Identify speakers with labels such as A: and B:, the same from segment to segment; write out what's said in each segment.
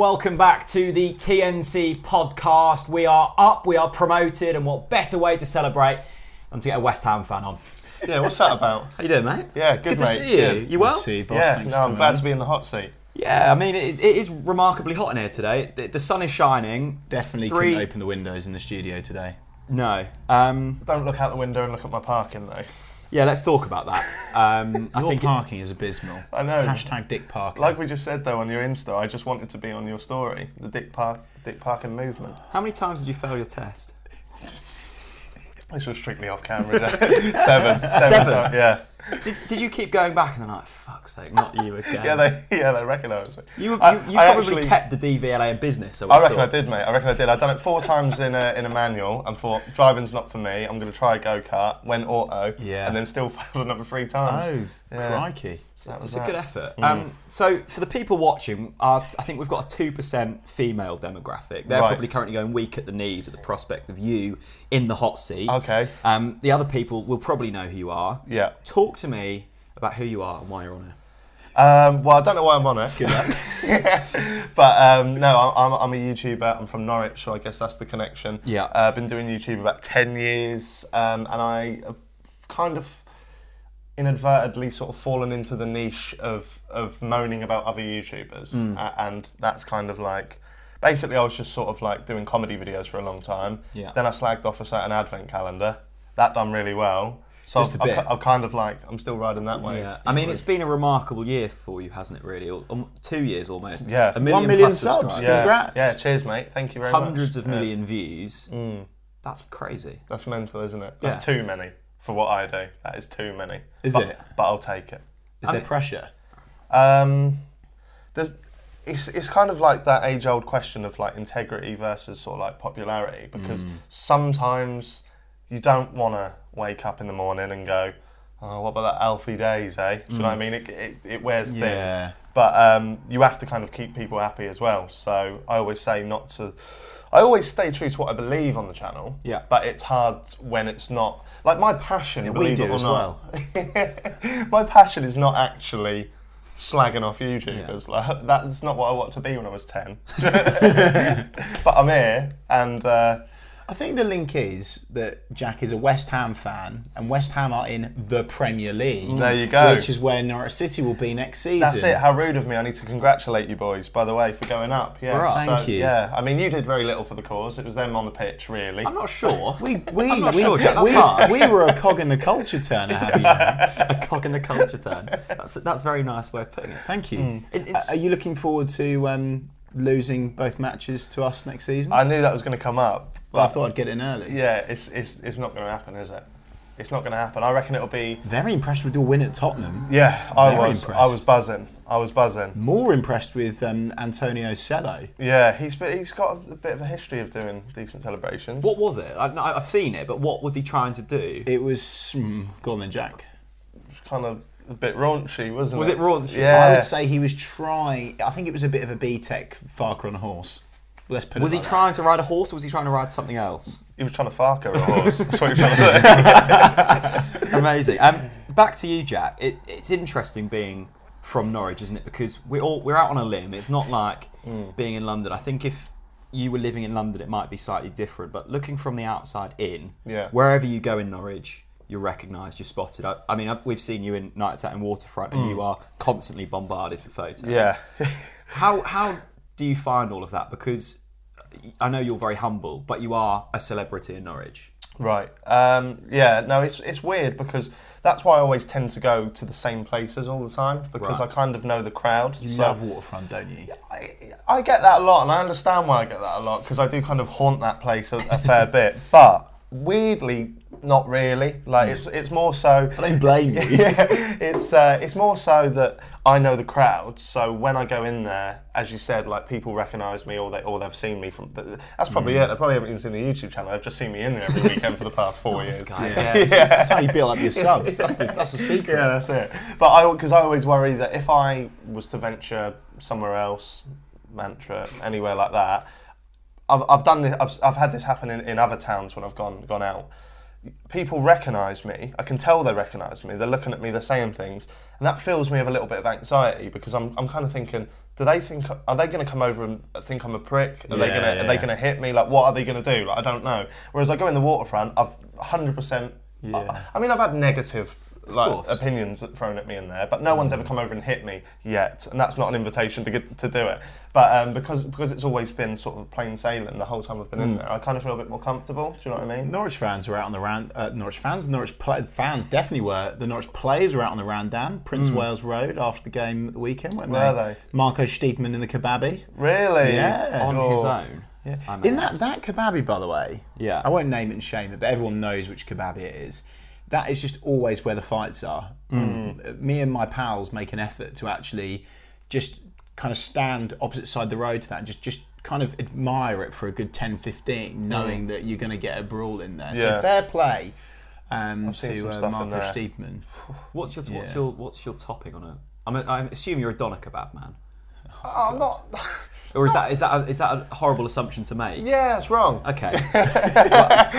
A: welcome back to the TNC podcast. We are up, we are promoted, and what better way to celebrate than to get a West Ham fan on?
B: Yeah, what's that about?
A: How you doing, mate?
B: Yeah, good,
A: Good to see you.
B: Good.
A: You well?
C: See you, boss.
B: Yeah,
C: Thanks
B: no,
C: for
B: I'm glad
C: on.
B: to be in the hot seat.
A: Yeah, I mean, it, it is remarkably hot in here today. The, the sun is shining.
C: Definitely
A: Three...
C: couldn't open the windows in the studio today.
A: No. Um,
B: Don't look out the window and look at my parking though.
A: Yeah, let's talk about that. Um, I
C: Your
A: think
C: parking is abysmal.
B: I know.
C: Hashtag Dick Parker.
B: Like we just said though on your Insta, I just wanted to be on your story, the Dick Park, Dick Parkin movement.
A: how many times did you fail your test?
B: This was strictly off camera. seven, seven,
A: Seven?
B: times, yeah,
A: Did, did you keep going back and then like, fuck's sake, not you again?
B: yeah, they, yeah, they recognise me.
A: you, you,
B: I-
A: you
B: I
A: probably
B: actually-
A: kept the DVLA in business. So
B: I reckon I did, mate. I reckon I did. I've done it four times in a, in a manual and thought driving's not for me. I'm going to try a go kart. Went auto,
C: Yeah.
B: and then still failed another three times.
C: oh,
B: Yeah.
C: crikey.
B: So that was
A: It's a
B: that.
A: good effort. Um, so for the people watching, uh, I think we've got a two percent female demographic. They're
B: Right.
A: probably currently going weak at the knees at the prospect of you in the hot seat.
B: Okay.
A: Um, the other people will probably know who you are.
B: Yeah.
A: Talk to me about who you are and why you're on here.
B: Um, well, I don't know why I'm on it. but um, no, I'm, I'm a YouTuber. I'm from Norwich, so I guess that's the connection.
A: Yeah.
B: Uh, I've been doing YouTube about 10 years, um, and I kind of inadvertently sort of fallen into the niche of, of moaning about other YouTubers.
A: Hmm.
B: A- and that's kind of like. Basically, I was just sort of like doing comedy videos for a long time.
A: Yeah.
B: Then I slagged off a certain advent calendar. That done really well. So
C: Just
B: I've,
C: a bit.
B: I've, I've kind of like, I'm still riding that wave.
A: Yeah. I mean, it's been a remarkable year for you, hasn't it? Really, um, two years almost.
B: Yeah.
A: A million
C: One million
A: plus
C: subs.
A: subscribers.
B: Yeah,
C: Congrats.
B: Yeah, cheers, mate. Thank you very
A: hundreds
B: much.
A: of
B: Yeah.
A: million views. That's crazy.
B: That's mental, isn't it? That's
A: Yeah.
B: too many for what I do. That is too many.
C: Is
B: But-
C: it?
B: But I'll take it.
C: Is there pressure?
B: Um, there's, it's, it's kind of like that age old question of like integrity versus sort of like popularity because
C: Mm.
B: sometimes you don't want to wake up in the morning and go, oh, what about that Alfie Deyes, eh? Do you know what I mean? It, it, it wears thin.
C: Mm. Yeah.
B: But um, you have to kind of keep people happy as well. So I always say not to. I always stay true to what I believe on the channel.
A: Yeah.
B: But it's hard when it's not. Like my passion,
C: we
B: believe it or
C: as
B: not. my passion is not actually slagging off YouTubers. Like that's not what I want to be when I was ten. but I'm here, and uh,
C: I think the link is that Jack is a West Ham fan, and West Ham are in the Premier League.
B: There you go.
C: Which is where Norwich City will be next season.
B: that's it. How rude of me! I need to congratulate you boys, by the way, for going up. Yeah.
A: Right.
C: Thank you.
B: Yeah. I mean, you did very little for the cause. It was them on the pitch, really.
A: I'm not sure.
C: We we
A: I'm not
C: we,
A: sure, Jack, that's
C: we,
A: hard.
C: we were a cog in the culture turner, have you? know?
A: a cog in the culture turn. That's that's a very nice way of putting it.
C: Thank you.
B: Mm.
A: It-
C: Are you looking forward to um, losing both matches to us next season?
B: I knew that was going to come up.
C: Well, I thought I'd get in early.
B: yeah, it's, it's, it's not going to happen, is it? It's not going to happen. I reckon it'll be.
C: Very impressed with your win at Tottenham.
B: Yeah, I
C: Very
B: was. I was buzzing. I was buzzing.
C: More impressed with um, Antonio Cello.
B: Yeah, he's he's got a, bit of a history of doing decent celebrations.
A: What was it? I've, I've seen it, but what was he trying to do?
C: It was mm, go on then, Jack.
B: Kind of a bit raunchy, wasn't
A: Was
B: it?
A: Was it raunchy?
B: Yeah.
C: I would say he was trying. I think it was a bit of a B-Tech Farker on a horse. Let's put
A: Was he
C: like that.
A: trying to ride a horse or was he trying to ride something else?
B: He was trying to fark her a horse. That's what he was trying to do.
A: Amazing. Um, back to you, Jack. It, it's interesting being from Norwich, isn't it? Because we're all we're out on a limb. It's not like
B: Mm.
A: being in London. I think if you were living in London, it might be slightly different. But looking from the outside in,
B: Yeah.
A: wherever you go in Norwich, you're recognised, you're spotted. I, I mean, I've, we've seen you in Nights Out in Waterfront, and you are constantly bombarded for photos.
B: Yeah.
A: How how do you find all of that? Because I know you're very humble, but you are a celebrity in Norwich.
B: Right. Um, yeah. No, it's it's weird because that's why I always tend to go to the same places all the time because
A: Right.
B: I kind of know the crowd.
C: You
B: so
C: love waterfront, don't you?
B: I, I get that a lot, and I understand why I get that a lot because I do kind of haunt that place a, a fair bit. But weirdly, not really. Like it's it's more so.
C: I don't blame you.
B: yeah, it's uh, it's more so that I know the crowd. So when I go in there, as you said, like people recognise me or they or they've seen me from. The, that's probably
C: Mm.
B: it. They probably haven't even seen the YouTube channel. They've just seen me in there every weekend for the past four years.
A: guy.
C: That's how you build up your subs. That's the, that's the secret.
B: Yeah, that's it. But I, because I always worry that if I was to venture somewhere else, Mantra, anywhere like that, I've, I've done this. I've, I've had this happen in, in other towns when I've gone gone out. people recognise me. I can tell they recognise me. They're looking at me. They're saying things, and that fills me with a little bit of anxiety because I'm, I'm kind of thinking, do they think are they going to come over and think I'm a prick? Are they going to are they going to hit me? Like what are they going to do? Like I don't know. Whereas I go in the waterfront, I've 100. percent
C: Yeah.
B: I mean, I've had negative. Like
A: course.
B: opinions thrown at me in there, but no one's ever come over and hit me yet, and that's not an invitation to get to do it. But um, because because it's always been sort of plain sailing the whole time I've been in there, I kind of feel a bit more comfortable. Do you know what I mean?
C: Norwich fans were out on the round. Uh, Norwich fans, Norwich play, fans definitely were. The Norwich players were out on the round, Randan, Prince Wales Road, after the game at the weekend, weren't
B: Were
C: they?
B: they?
C: Marco Stiepermann in the kebabi.
B: Really?
C: Yeah.
A: on
B: Oh.
A: his own.
C: Yeah. In that that kebabi, by the way.
A: Yeah.
C: I won't name it and shame it, but everyone knows which kebabi it is. That is just always where the fights are. Um, me and my pals make an effort to actually just kind of stand opposite side the road to that and just just kind of admire it for a good 10 15 knowing that you're going to get a brawl in there so fair play um,
B: seen
C: to
B: some
C: uh,
B: stuff in there.
A: What's your what's
C: Yeah.
A: your what's your topping on it? I'm I assume you're a doner kebab man,
B: Oh, I'm not.
A: or is that is that a, is that a horrible assumption to make?
B: Yeah, it's wrong.
A: Okay.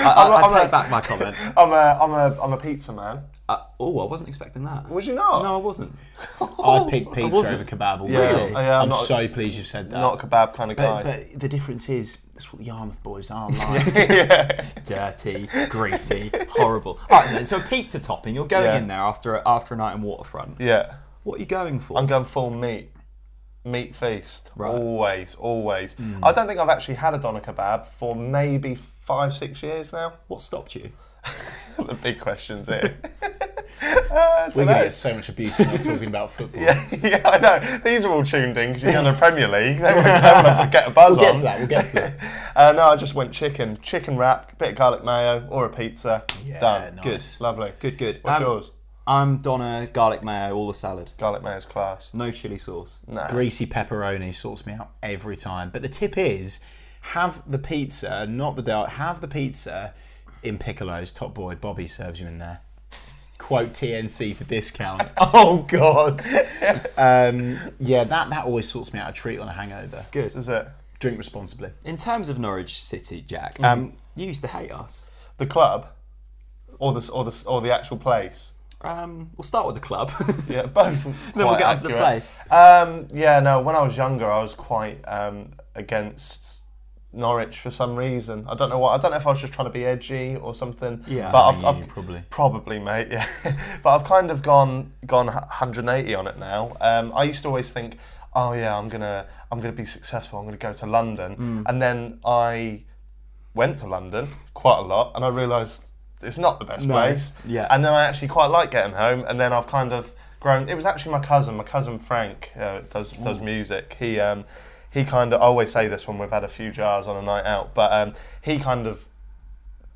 A: Well, I, I, I
B: I'm a-
A: take back my comment.
B: I'm a, I'm a, I'm a pizza man.
A: Uh, oh, I wasn't expecting that.
B: Was you not?
A: No, I wasn't.
C: I picked pizza
A: wasn't.
C: over kebab all
B: Yeah,
C: really.
B: yeah, I'm
C: I'm
B: not-
C: so pleased you've said that.
B: Not a kebab kind of guy.
C: but, but the difference is that's what the Yarmouth boys are like.
A: Dirty, greasy, horrible. All right, then, so a pizza topping. You're going
B: Yeah.
A: in there after a, after a night in Waterfront.
B: yeah,
A: What are you going for?
B: I'm going full meat. Meat feast.
A: Right.
B: Always, always. I don't think I've actually had a doner kebab for maybe five, six years now.
A: what stopped you?
B: the big questions here.
C: We're going to get so much abuse for not talking about football.
B: yeah, yeah, I know. These are all tuned in because you're in the Premier League. They want to get a buzz
C: We'll get
B: on.
C: to that. We'll get to that.
B: Uh, no, I just went chicken, chicken wrap, bit of garlic mayo, or a pizza.
C: Yeah,
B: Done.
C: nice.
A: Good.
B: Lovely.
A: Good, good.
B: What's
A: Um,
B: yours?
A: I'm doner garlic mayo, all the salad.
B: Garlic mayo's class.
A: No chili sauce.
B: Nah.
C: Greasy pepperoni sorts me out every time. But the tip is, have the pizza, not the dart. Have the pizza in Piccolo's. Top boy Bobby serves you in there. Quote TNC for discount.
B: Oh God.
C: Um, yeah, that that always sorts me out a treat on a hangover.
A: Good.
B: Is it
C: Drink responsibly.
A: In terms of Norwich City, Jack,
B: Mm.
A: um, you used to hate us.
B: the club, or the or the or the actual place?
A: Um, we'll start with the club.
B: Yeah, both.
A: then we'll get onto the place.
B: Um, yeah, no. When I was younger, I was quite um, against Norwich for some reason. I don't know what. I don't know if I was just trying to be edgy or something.
A: Yeah.
B: but I've, I've
C: probably.
B: probably, mate. Yeah, but I've kind of gone gone 180 on it now. Um, I used to always think, oh yeah, I'm gonna I'm gonna be successful. I'm gonna go to London,
A: Mm.
B: and then I went to London quite a lot, and I realised it's not the best
A: No.
B: place.
A: Yeah.
B: And then I actually quite like getting home, and then I've kind of grown. It was actually my cousin, my cousin Frank, uh, does does music. He um, he kind of. I always say this when we've had a few jars on a night out, but um, he kind of.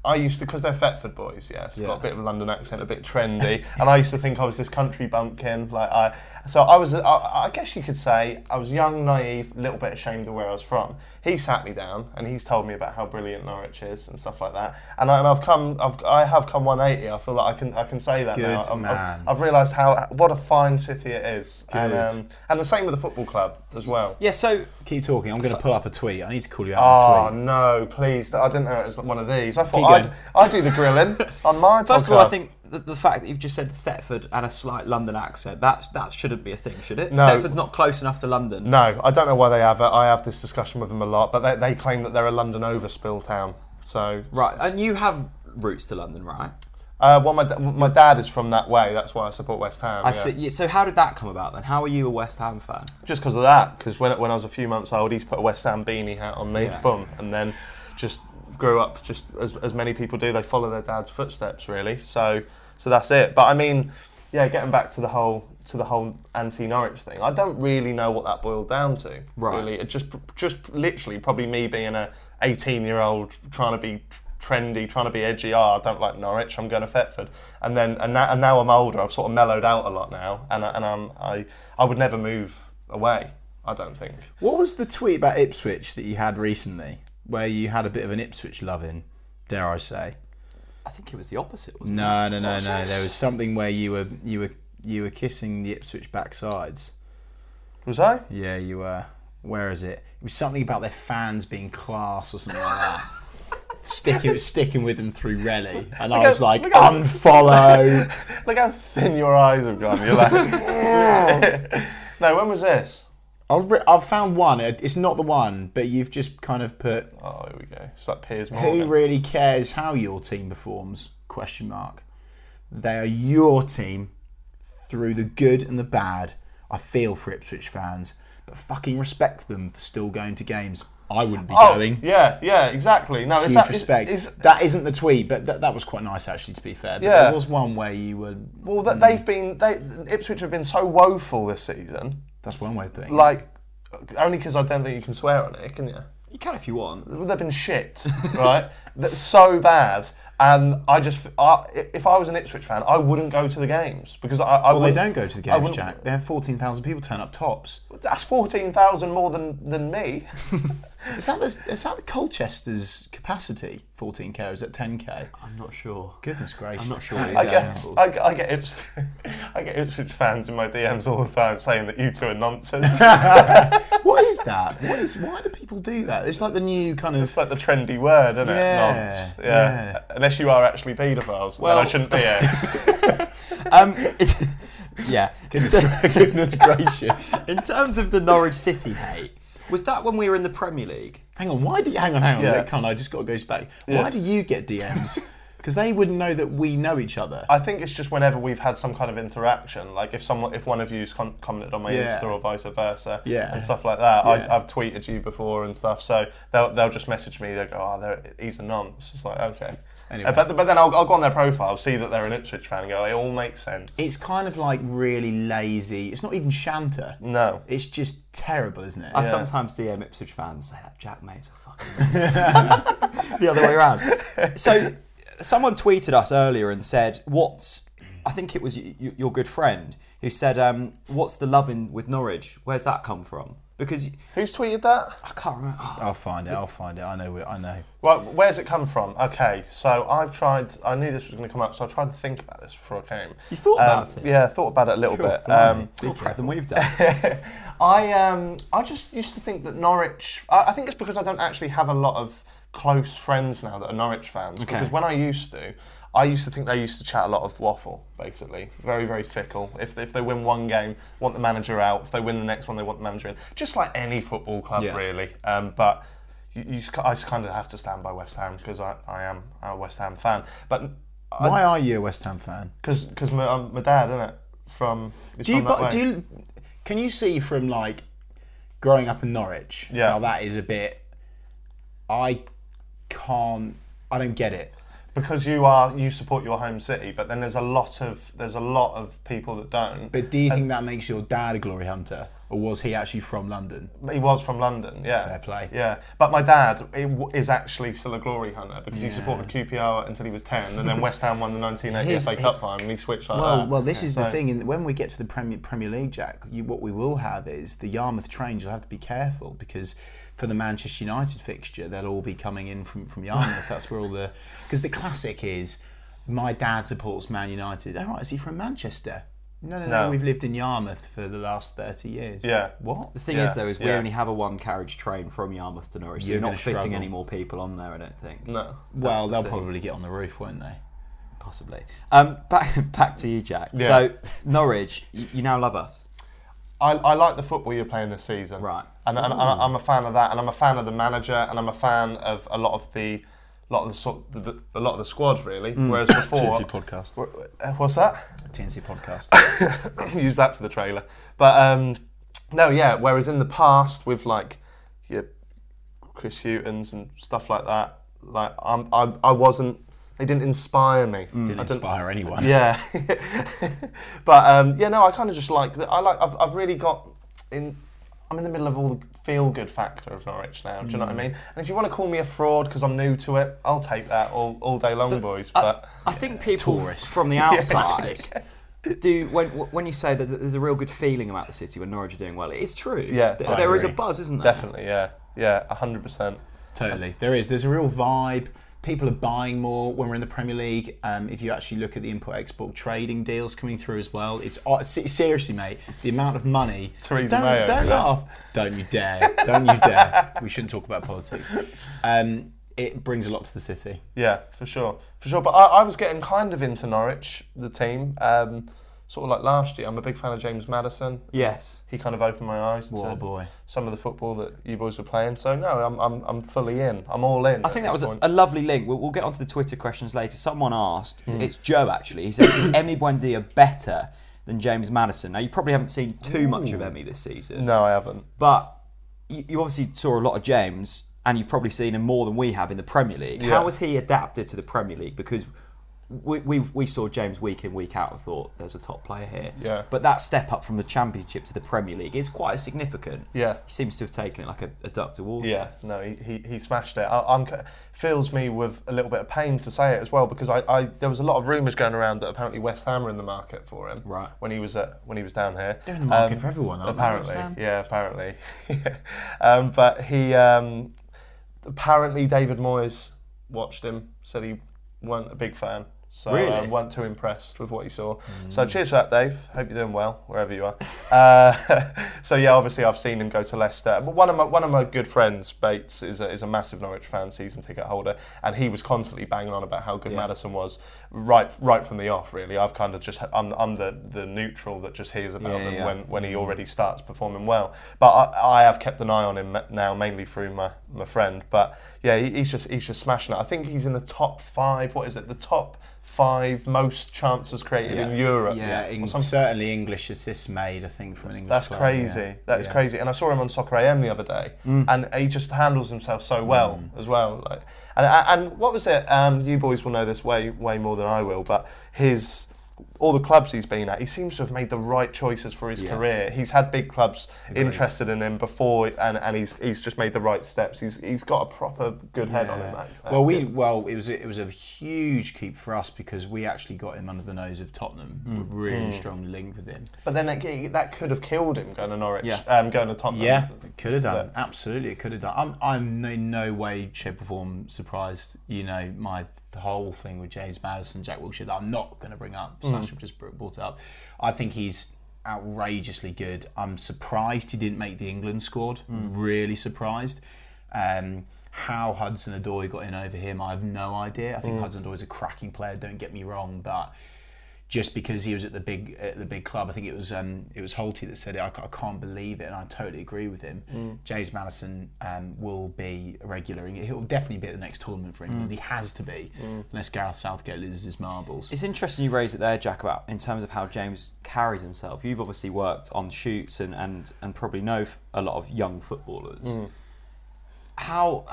B: I used to, because they're Thetford boys, yes,
A: Yeah.
B: got a bit of a London accent, a bit trendy, and I used to think I was this country bumpkin. Like I, so I was, I, I guess you could say, I was young, naive, a little bit ashamed of where I was from. He sat me down and he's told me about how brilliant Norwich is and stuff like that. And, I, and I've come, I've, I have come 180. I feel like I can, I can say that now.
C: Good
B: I've,
C: man.
B: I've, I've realised how, what a fine city it is, and
C: Good.
B: um, and the same with the football club as well.
A: Yeah, so
C: Keep talking. I'm going to pull up a tweet. I need to call you out
B: Oh
C: tweet.
B: no, please! I didn't know it was one of these. I thought I'd. I'd do the grilling on my
A: first of all, I think the, the fact that you've just said Thetford and a slight London accent, that, that shouldn't be a thing, should it?
B: No.
A: Thetford's not close enough to London.
B: No, I don't know why they have it. I have this discussion with them a lot, but they, they claim that they're a London overspill town. So
A: Right, and you have roots to London, right?
B: Uh, well, my, my dad is from that way. That's why I support West Ham.
A: I
B: yeah.
A: see. yeah, So how did that come about then? How are you a West Ham fan?
B: Just because of that. Because when, when I was a few months old, he's put a West Ham beanie hat on me.
A: Yeah.
B: Boom, and then just grew up just as, as many people do. They follow their dad's footsteps, really. So so that's it. But I mean, yeah, getting back to the whole to the whole anti-Norwich thing, I don't really know what that boiled down to.
A: Right.
B: Really, it just just literally probably me being a 18-year-old trying to be trendy, trying to be edgy. Oh, I don't like Norwich. I'm going to Thetford. And then and now, and now I'm older. I've sort of mellowed out a lot now, and I, and I'm I I would never move away. I don't think.
C: What was the tweet about Ipswich that you had recently, where you had a bit of an Ipswich loving, dare I say?
A: I think it was the opposite, wasn't it?
C: No, no, no, no. There was something where you were you were you were kissing the Ipswich backsides.
B: Was I?
C: Yeah, you were. Where is it? It was something about their fans being class or something like that. sticking sticking with them through rally, and I was
B: at-
C: like,
B: look at-
C: unfollow.
B: Look how thin your eyes have gone. You're like, no. When was this?
C: I've, re- I've found one. It- It's not the one, but you've just kind of put
B: Oh, here we go. It's like Piers
C: who really cares how your team performs? Question mark. They are your team through the good and the bad. I feel for Ipswich fans, but fucking respect them for still going to games. I wouldn't be
B: oh,
C: going.
B: yeah, yeah, exactly. No, it's
C: Huge
B: that,
C: respect.
B: It's, it's,
C: that isn't the tweet, but that, that was quite nice actually. To be fair, but
B: Yeah.
C: there was one where you were.
B: well, that mm. they've been they Ipswich have been so woeful this season.
C: That's one way of putting it.
B: Like, only because I don't think you can swear on it, can you?
A: You can if you want.
B: They've been shit, right? That's so bad. And I just, I, if I was an Ipswich fan, I wouldn't go to the games because I. I
C: Well, they don't go to the games, Jack. They have 14,000 people turn up tops.
B: That's fourteen thousand more than than me.
C: Is that, the, is that the Colchester's capacity, 14k, or is it 10k?
A: I'm not sure.
C: Goodness gracious.
A: I'm not sure.
B: I get, I, get- I get Ipswich, I get Ipswich fans in my DMs all the time saying that you two are nonsense.
C: What is that? What is, why do people do that? It's like the new kind of.
B: it's like the trendy word, isn't it?
C: Yeah,
B: Nonce. Yeah.
C: yeah.
B: Unless you are actually paedophiles, then I shouldn't be here.
A: Um, yeah.
C: Goodness, goodness gracious.
A: In terms of the Norwich City hate, was that when we were in the Premier League?
C: Hang on, why do you. Hang on, hang on.
B: Yeah.
C: Look, Con, I just got to go back.
B: Yeah.
C: Why do you get DMs? Because they wouldn't know that we know each other.
B: I think it's just whenever we've had some kind of interaction, like if someone, if one of you's con- commented on my
C: Yeah.
B: Insta or vice versa,
C: Yeah.
B: and stuff like that.
C: Yeah.
B: I, I've tweeted you before and stuff, so they'll they'll just message me. They go, "Oh, they're, he's a nonce." It's like okay,
C: Anyway.
B: Uh, but but then I'll, I'll go on their profile, see that they're an Ipswich fan, and go, "It all makes sense."
C: It's kind of like really lazy. It's not even shanter.
B: no,
C: It's just terrible, isn't it?
A: I sometimes DM Ipswich fans and say that Jack mate's a fucking the other way around. So someone tweeted us earlier and said, "What's?" I think it was y- y- your good friend who said, um, "What's the love in with Norwich? Where's that come from?" Because
B: who's tweeted that?
A: I can't remember. oh,
C: I'll find it. I'll find it. I know. it- I know.
B: Well, where's it come from? Okay, so I've tried. I knew this was going to come up, so I tried to think about this before I came.
A: You thought
B: Um,
A: about it?
B: Yeah, I thought about it a little
C: Sure,
B: bit.
C: blimey.
B: Um,
A: more than we've done.
B: I um I just used to think that Norwich. I, I think it's because I don't actually have a lot of close friends now that are Norwich fans.
A: Okay.
B: Because when I used to, I used to think they used to chat a lot of waffle. Basically, very very fickle. If if they win one game, want the manager out. If they win the next one, they want the manager in. Just like any football club,
A: Yeah.
B: really. Um, but. You, you, s- I kind of have to stand by West Ham because I, I am a West Ham fan. But
C: Why are you a West Ham fan?
B: because my, um, my dad, isn't it? From he's
C: Do you,
B: from that
C: bu-
B: way.
C: do you? Can you see from like growing up in Norwich?
B: Yeah.
C: Now that is a bit. I can't. I don't get it.
B: Because you are you support your home city, but then there's a lot of there's a lot of people that don't.
C: But do you think that makes your dad a glory hunter, or was he actually from London?
B: He was from London, yeah.
C: Fair play.
B: Yeah, but my dad is actually still a glory hunter because he supported QPR until he was ten, and then West Ham won the 1980
C: Here's-
B: FA Cup final, and he switched like
C: Well,
B: that.
C: well, this is the
B: So-
C: thing. When we get to the Premier Premier League, Jack, you, what we will have is the Yarmouth trains. You'll have to be careful because for the Manchester United fixture, they'll all be coming in from from Yarmouth. That's where all the because the classic is my dad supports Man United. All right, is he from Manchester? No, no, no.
B: No.
C: We've lived in Yarmouth for the last thirty years.
B: Yeah.
C: What?
A: The thing
B: Yeah,
A: is, though, is we
B: yeah.
A: only have a one carriage train from Yarmouth to Norwich, so
C: You're
A: you're not fitting
C: struggle.
A: any more people on there, I don't think.
B: No.
C: Well,
A: the
C: they'll
A: thing.
C: probably get on the roof, won't they?
A: Possibly. Um, back, back to you, Jack.
B: Yeah.
A: So, Norwich, you, you now love us.
B: I, I like the football you're playing this season.
A: Right.
B: And, and, and I'm a fan of that, and I'm a fan of the manager, and I'm a fan of a lot of the, lot of the, sort- the, the a lot of the squad really.
C: Mm.
B: Whereas before,
C: TNC podcast.
B: Uh, what's that?
C: TNC podcast.
B: use that for the trailer. But um, no, yeah. Whereas in the past, with like your Chris Hughtons and stuff like that, like I'm, I, I wasn't. They didn't inspire me.
C: Didn't
B: I didn't-
C: inspire anyone.
B: Yeah, but um, yeah, no, I kind of just like. that. I like. I've, I've really got in. I'm in the middle of all the feel good factor of Norwich now. Do you know what I mm. mean? And if you want to call me a fraud because I'm new to it, I'll take that all, all day long, boys. But
A: I think people
C: Tourist.
A: from the outside do when when you say that there's a real good feeling about the city when Norwich are doing well. It's true.
B: Yeah,
A: Th-
B: I
A: there is a buzz, isn't there?
B: definitely, yeah, yeah, hundred percent.
C: Totally, there is. There's a real vibe. People are buying more when we're in the Premier League. Um, if you actually look at the import-export trading deals coming through as well, it's uh, seriously, mate. The amount of money.
B: Theresa
C: don't,
B: May over
C: don't laugh. Don't you dare. Don't you dare. We shouldn't talk about politics. Um, it brings a lot to the city.
B: Yeah, for sure, for sure. But I, I was getting kind of into Norwich, the team, um, sort of like last year. I'm a big fan of James Maddison.
A: Yes.
B: He kind of opened my eyes
C: a
B: to
C: boy.
B: some of the football that you boys were playing. So no, I'm, I'm, I'm fully in. I'm all in.
A: I think that was a, a lovely link. We'll, we'll get onto the Twitter questions later. Someone asked,
B: Hmm.
A: it's Joe actually. He said, "Is Emi Buendia better than James Maddison?" Now you probably haven't seen too much of Emi this season,
B: No, I haven't.
A: but you, you obviously saw a lot of James, and you've probably seen him more than we have in the Premier League.
B: Yeah.
A: How has he adapted to the Premier League? Because we, we, we saw James week in week out and thought there's a top player here.
B: Yeah.
A: But that step up from the Championship to the Premier League is quite significant.
B: Yeah.
A: He seems to have taken it like a, a duck to water.
B: Yeah, no, he, he, he smashed it. I, I'm c- fills me with a little bit of pain to say it as well because I, I there was a lot of rumours going around that apparently West Ham were in the market for him.
A: Right.
B: When he was at when he was down here.
C: They're in the market for everyone, aren't
B: Apparently,
C: West
B: yeah, apparently. um, but he um, apparently David Moyes watched him, said he weren't a big fan. So
A: Really?
B: um, weren't too impressed with what he saw. So cheers for that, Dave. Hope you're doing well wherever you are. Uh, so yeah, obviously I've seen him go to Leicester. But one of my one of my good friends, Bates, is a, is a massive Norwich fan, season ticket holder, and he was constantly banging on about how good
A: Yeah.
B: Maddison was right right from the off. Really, I've kind of just I'm, I'm the the neutral that just hears about
A: Yeah,
B: them
A: yeah.
B: when when he already starts performing well. But I, I have kept an eye on him now, mainly through my, my friend. But yeah, he, he's just he's just smashing it. I think he's in the top five. What is it? The top five most chances created in Europe.
C: Yeah,
B: or
C: Eng- certainly English assists made, I think, from an English
B: That's
C: club,
B: crazy.
C: yeah.
B: That is
C: Yeah.
B: crazy. And I saw him on Soccer AM the other day,
A: Mm.
B: and he just handles himself so well as well. Like, and and what was it? Um, you boys will know this way way more than I will, but his all the clubs he's been at, he seems to have made the right choices for his
A: Yeah.
B: career. He's had big clubs interested in him before, and, and he's he's just made the right steps. He's he's got a proper good head on him, mate.
C: Well, we
B: good.
C: well, it was a, it was a huge keep for us because we actually got him under the nose of Tottenham.
B: Mm.
C: Really strong link with him.
B: but then that, that could have killed him going to Norwich,
A: Yeah.
B: um, going to Tottenham.
C: Yeah, it could have done. Absolutely, it could have done. I'm, I'm in no way, shape, or form surprised. You know, my whole thing with James Maddison, Jack Wilshere, that I'm not going to bring up. Mm. Sasha just brought it up. I think he's outrageously good. I'm surprised he didn't make the England squad. Mm. Really surprised. Um, how Hudson Odoi got in over him, I have no idea. I think mm. Hudson Odoi is a cracking player. Don't get me wrong, but just because he was at the big at the big club. I think it was um, it was Holty that said it. I, I can't believe it, and I totally agree with him.
B: Mm.
C: James Maddison um, will be a regular. He'll definitely be at the next tournament for
B: Mm.
C: England. He has to be, unless Gareth Southgate loses his marbles.
A: It's interesting you raise it there, Jack, about in terms of how James carries himself. You've obviously worked on shoots and, and, and probably know a lot of young footballers. How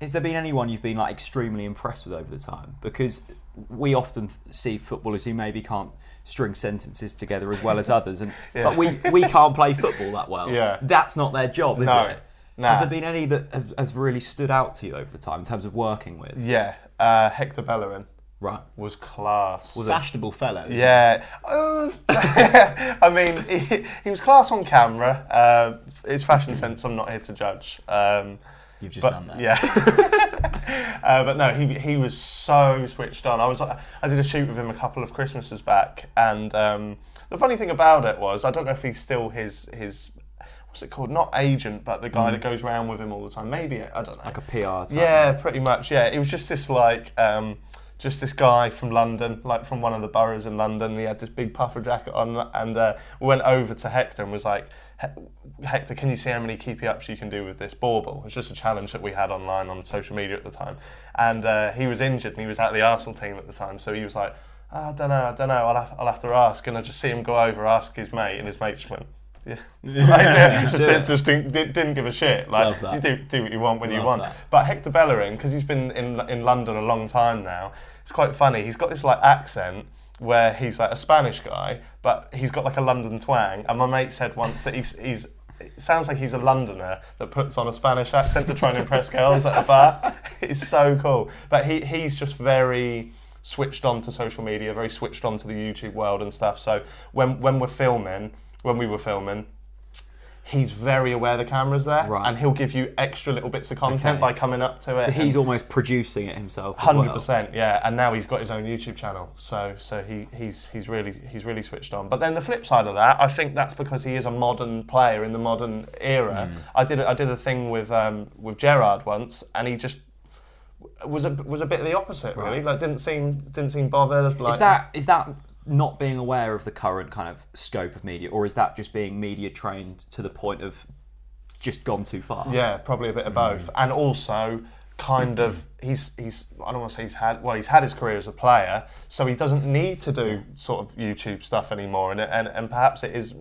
A: has there been anyone you've been like extremely impressed with over the time? Because we often see footballers who maybe can't string sentences together as well as others, and but we, we can't play football that well.
B: Yeah.
A: that's not their job, is
B: No.
A: it?
B: Nah.
A: Has there been any that have, has really stood out to you over the time in terms of working with?
B: Yeah, uh, Hector Bellerin
A: Right.
B: was class.
C: Was a fashionable fellow.
B: Yeah, I mean, he, he was class on camera. Uh, his fashion sense, I'm not here to judge. Um,
C: You've just
B: but
C: done that.
B: yeah, uh, but no, he, he was so switched on. I was I did a shoot with him a couple of Christmases back, and um, the funny thing about it was I don't know if he's still his his what's it called? Not agent, but the guy that goes around with him all the time. Maybe I don't know.
A: Mm. Like a PR type.
B: Yeah, pretty much. Yeah, it was just this like, um, just this guy from London, like from one of the boroughs in London. He had this big puffer jacket on, and uh, went over to Hector and was like, "He- Hector, can you see how many keepy ups you can do with this bauble? It's just a challenge that we had online on social media at the time. And uh, he was injured and he was at the Arsenal team at the time, so he was like, "Oh, I don't know, I don't know. I'll have, I'll have to ask. And I just see him go over, ask his mate, and his mate just went. Yeah. Like, yeah, just, didn't, just didn't, didn't give a shit. Like you do do what you want when you want.
C: that.
B: But Hector Bellerin, because he's been in in London a long time now, it's quite funny. He's got this like accent where he's like a Spanish guy, but he's got like a London twang. And my mate said once that he's he's. It sounds like he's a Londoner that puts on a Spanish accent to try and impress girls at a bar. It's so cool. But he, he's just very switched on to social media, very switched on to the YouTube world and stuff. So when when we're filming, when we were filming, he's very aware the camera's there,
A: Right.
B: and he'll give you extra little bits of content
A: Okay.
B: by coming up to it.
A: So he's almost producing it himself.
B: Hundred percent, yeah. And now he's got his own YouTube channel, so so he, he's he's really he's really switched on. But then the flip side of that, I think that's because he is a modern player in the modern era. I did a- I did a thing with um, with Gerrard once, and he just was a was a bit the opposite, really.
A: Right.
B: Like didn't seem didn't seem bothered. Like
A: Is that is that not being aware of the current kind of scope of media, or is that just being media trained to the point of just gone too far?
B: Yeah, probably a bit
A: Mm.
B: of both, and also kind of he's he's I don't want to say he's had well he's had his career as a player, so he doesn't need to do sort of YouTube stuff anymore, and and, and perhaps it is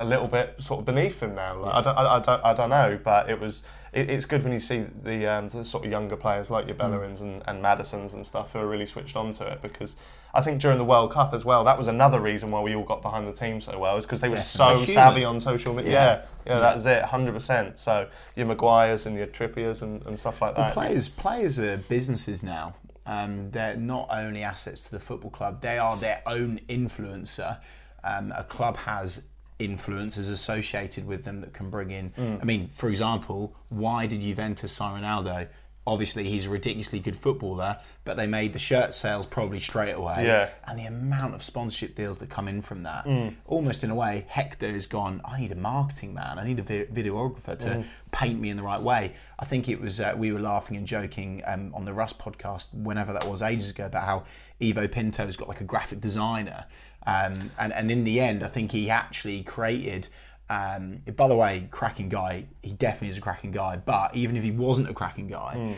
B: a little bit sort of beneath him now. Like, I don't I, I don't I don't know, but it was it, it's good when you see the, um, the sort of younger players like your
A: Mm.
B: Bellerins and, and Maddisons and stuff who are really switched on to it because I think during the World Cup as well that was another reason why we all got behind the team so well is because they were so savvy on social media.
C: Yeah.
B: Yeah, yeah, that was it, hundred percent. So your Maguires and your Trippiers and, and stuff like
C: Well,
B: that.
C: players, players are businesses now. Um, they're not only assets to the football club; they are their own influencer. Um, a club has influencers associated with them that can bring in.
B: Mm.
C: I mean, for example, why did Juventus sign Ronaldo? Obviously, he's a ridiculously good footballer, but they made the shirt sales probably straight away.
B: Yeah.
C: And the amount of sponsorship deals that come in from that,
B: Mm.
C: almost in a way, Hector has gone. I need a marketing man. I need a videographer to
B: Mm.
C: paint me in the right way. I think it was uh, we were laughing and joking um, on the Rust podcast whenever that was ages ago about how Ivo Pinto's got like a graphic designer, um, and and in the end, I think he actually created. Um, by the way, cracking guy. He definitely is a cracking guy. But even if he wasn't a cracking guy,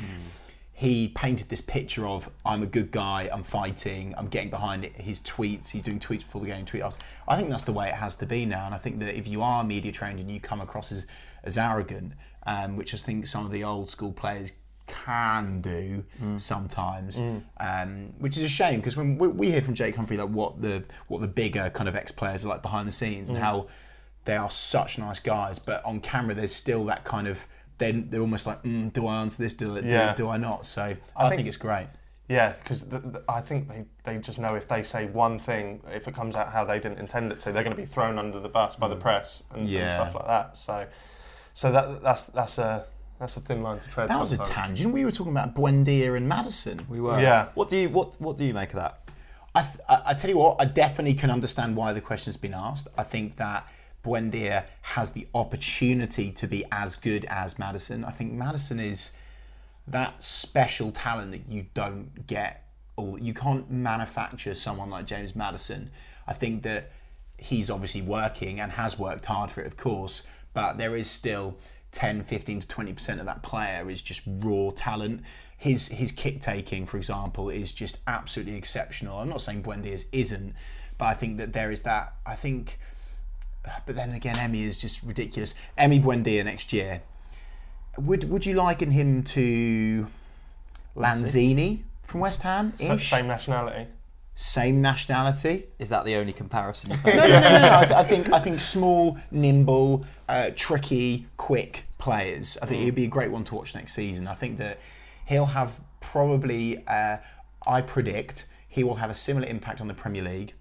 C: he painted this picture of I'm a good guy, I'm fighting, I'm getting behind it. His tweets, he's doing tweets before the game, tweet after. I think that's the way it has to be now, and I think that if you are media trained and you come across as, as arrogant, um, which I think some of the old school players can do sometimes, um, which is a shame because when we, we hear from Jake Humphrey like what the what the bigger kind of ex players are like behind the scenes and how they are such nice guys, but on camera there's still that kind of they're, they're almost like, mm, do I answer this? Do, I- do,
B: Yeah.
C: do I not? So I, think,
B: think-
C: it's great.
B: Yeah, because I think they, they just know if they say one thing, if it comes out how they didn't intend it to, they're going to be thrown under the bus by the press and, and stuff like that. So, so that that's that's a that's a thin line to tread.
C: That was a tangent. We were talking about Buendia and Maddison.
A: We were.
B: Yeah.
A: What do you what what do you make of that?
C: I, th- I, I tell you what, I definitely can understand why the question's been asked. I think that Buendia has the opportunity to be as good as Maddison. I think Maddison is that special talent that you don't get, or you can't manufacture someone like James Maddison. I think that he's obviously working and has worked hard for it, of course, but there is still 10, 15 to 20% of that player is just raw talent. His his kick taking, for example, is just absolutely exceptional. I'm not saying Buendia's isn't, but I think that there is that. I think, but then again, Emi is just ridiculous. Emi Buendia next year. Would would you liken him to Lanzini from West Ham?
B: Same nationality.
C: Same nationality.
A: Is that the only comparison
C: No, no, no, no. I, th- I think I think small, nimble, uh, tricky, quick players. I think he'd be a great one to watch next season. I think that he'll have probably. Uh, I predict he will have a similar impact on the Premier League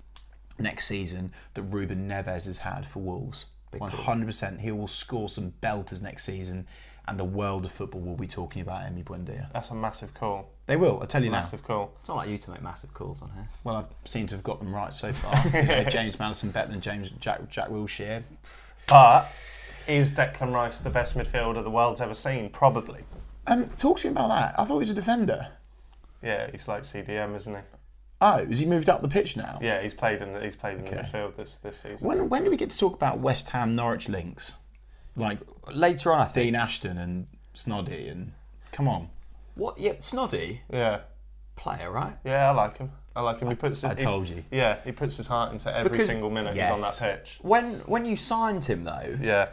C: next season that Ruben Neves has had for Wolves. One hundred percent. He will score some belters next season, and the world of football will be talking about Emi Buendia.
B: That's a massive call.
C: They will. I tell you now.
B: Massive call.
A: It's not like you to make massive calls on here.
C: Well, I've seemed to have got them right so far. You know, James Maddison better than James Jack Jack Wilshere.
B: But is Declan Rice the best midfielder the world's ever seen? Probably.
C: Um, talk to me about that. I thought he was a defender.
B: Yeah, he's like CDM, isn't he?
C: Oh, has he moved up the pitch now?
B: Yeah, he's played in the he's played in the midfield this this season.
C: When when do we get to talk about West Ham Norwich links? Like
A: Later on, I think.
C: Dean Ashton and Snoddy and come on.
A: What? Yeah, Snoddy
B: Yeah,
A: player, right?
B: yeah, I like him. I like him. He puts.
C: I
B: he-
C: told you.
B: Yeah, he puts his heart into every
A: Because-
B: single minute he's on
C: Yes.
B: that pitch.
A: When when you signed him though,
B: Yeah.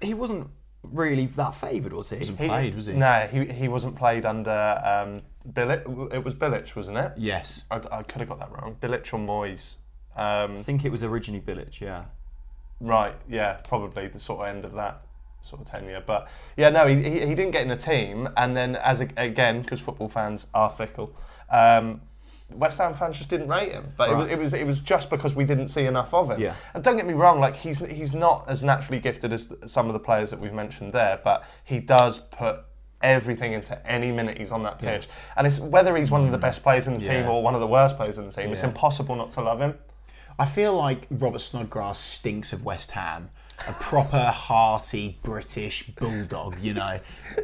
A: he wasn't really that favoured, was he?
C: Wasn't played, was he?
B: No, he, he wasn't played under um, Bilic. It was Bilic, wasn't it?
C: Yes.
B: I, I could have got that wrong. Bilic or Moyes. Um,
A: I think it was originally Bilic. Yeah.
B: Right, yeah, probably the sort of end of that sort of tenure. But yeah, no, he, he, he didn't get in a team. And then, as a, again, because football fans are fickle, um, West Ham fans just didn't rate him. But it, was, it was it was just because we didn't see enough of him.
A: Yeah.
B: And don't get me wrong, like he's he's not as naturally gifted as some of the players that we've mentioned there, but he does put everything into any minute he's on that pitch. And it's whether he's one of the best players in the team or one of the worst players in the team, it's impossible not to love him.
C: I feel like Robert Snodgrass stinks of West Ham a proper hearty British bulldog. You know,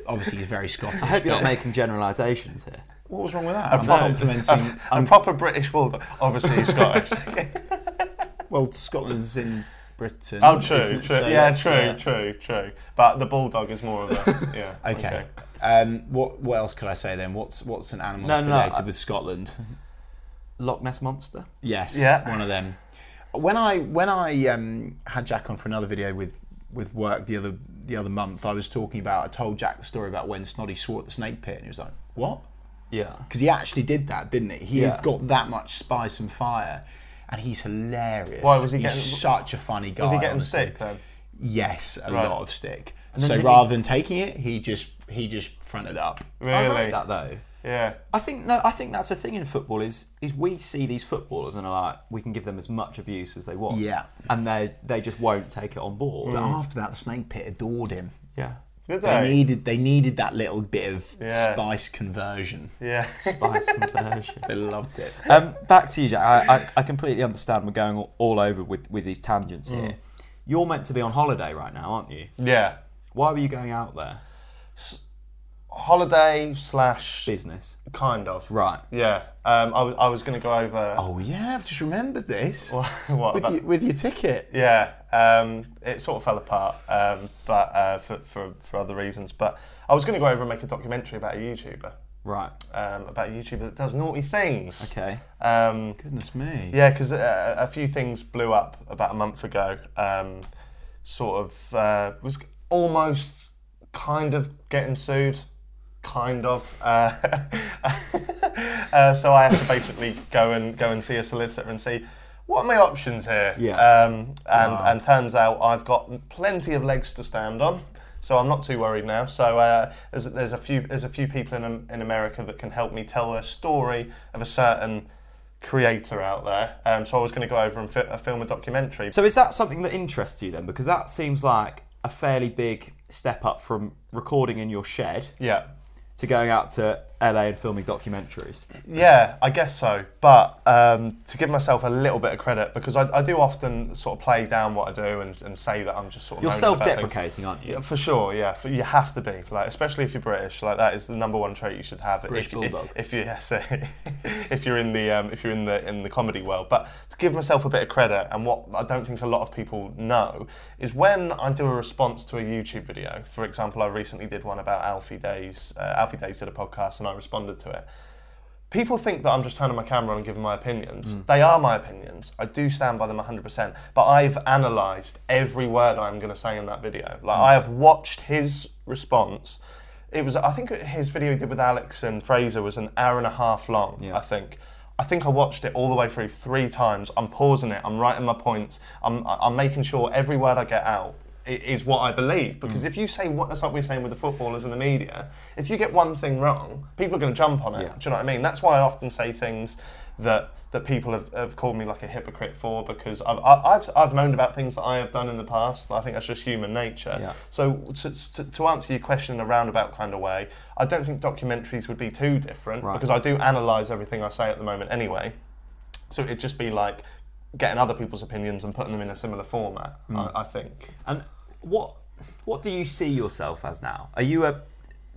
C: obviously he's very Scottish.
A: I hope you're not making generalisations here.
C: What was wrong with that? I'm
B: pro-
C: complimenting.
B: A
C: I'm,
B: proper British bulldog. Obviously, he's Scottish.
C: well, Scotland's in Britain.
B: oh, true, true.
C: So
B: yeah, true,
C: uh,
B: true, true. But the bulldog is more of a yeah.
C: Okay. Um, what what else could I say then? What's what's an animal
A: No, no, no,
C: affiliated
A: I-
C: with Scotland?
A: Loch Ness monster.
C: Yes.
B: Yeah.
C: One of them. When I when I um, had Jack on for another video with with work the other the other month, I was talking about. I told Jack the story about when Snoddy swore at the snake pit, and he was like, "What?"
A: Yeah.
C: Because he actually did that, didn't he? He has got that much spice and fire, and he's hilarious.
B: Why, was he
C: he's
B: getting-
C: such a funny guy.
B: Was he getting
C: honestly.
B: sick then?
C: Yes, a
B: Right.
C: lot of stick. So
A: did he-
C: rather than taking it, he just he just fronted up.
B: Really?
A: I like that though.
B: Yeah.
A: I think no, I think that's the thing in football is is we see these footballers and are like we can give them as much abuse as they want.
C: Yeah.
A: And they they just won't take it on board.
C: But after that, the snake pit adored him.
A: Yeah.
B: Did
C: They
B: they?
C: needed they needed that little bit of
B: Yeah.
C: spice conversion.
B: yeah.
A: Spice conversion.
C: They loved it.
A: Um, back to you, Jack. I, I, I completely understand we're going all, all over with, with these tangents here. You're meant to be on holiday right now, aren't you?
B: yeah.
A: Why were you going out there?
B: Holiday slash
A: Business.
B: kind of.
A: Right.
B: Yeah. Um, I was I was going to go over.
C: Oh yeah, I've just remembered this
B: what
C: with, your, with your ticket.
B: Yeah, um, it sort of fell apart, um, but uh, for, for for other reasons. But I was going to go over and make a documentary about a YouTuber,
A: Right.
B: um, about a YouTuber that does naughty things.
A: Okay.
B: Um,
C: Goodness me.
B: yeah, because uh, a few things blew up about a month ago. Um, sort of uh, was almost kind of getting sued, kind of. Uh, uh, so I had to basically go and go and see a solicitor and see what are my options here.
A: Yeah.
B: Um, and and turns out I've got plenty of legs to stand on. So I'm not too worried now. So uh, there's, there's a few there's a few people in in America that can help me tell a story of a certain creator out there. Um, so I was going to go over and fi- uh, film a documentary.
A: So is that something that interests you then? Because that seems like a fairly big step up from recording in your shed
B: Yeah.
A: To going out to LA and filming documentaries.
B: Yeah, I guess so. But um, to give myself a little bit of credit, because I, I do often sort of play down what I do and, and say that I'm just sort of.
A: You're
B: things.
A: self-deprecating, aren't you?
B: Yeah, for sure. Yeah, for, you have to be like, especially if you're British. Like that is the number one trait you should have.
C: British
B: if,
C: bulldog.
B: If, you yes, if you're in the um, if you're in the in the comedy world. But to give myself a bit of credit, and what I don't think a lot of people know is when I do a response to a YouTube video. For example, I recently did one about Alfie Deyes. Uh, Alfie Deyes did a podcast, and I responded to it people think that I'm just turning my camera on and giving my opinions. Mm. They are my opinions. I do stand by them 100%. But I've analysed every word I'm going to say in that video. Like mm. I have watched his response. It was, I think his video he did with Alex and Fraser was an hour and a half long.
A: Yeah.
B: I think. I think I watched it all the way through three times. I'm pausing it. I'm writing my points. I'm, I'm making sure every word I get out i- is what I believe.
A: Mm.
B: Because if you say what, that's like we're saying with the footballers and the media. If you get one thing wrong, people are going to jump on it.
A: Yeah.
B: Do you know what I mean? That's why I often say things that that people have, have called me like a hypocrite for because I've, I've I've moaned about things that I have done in the past. I think that's just human nature.
A: Yeah.
B: So to, to, to answer your question in a roundabout kind of way, I don't think documentaries would be too different
A: Right.
B: because I do analyse everything I say at the moment anyway. So it'd just be like getting other people's opinions and putting them in a similar format.
A: Hmm.
B: I, I think.
A: And what what do you see yourself as now? Are you a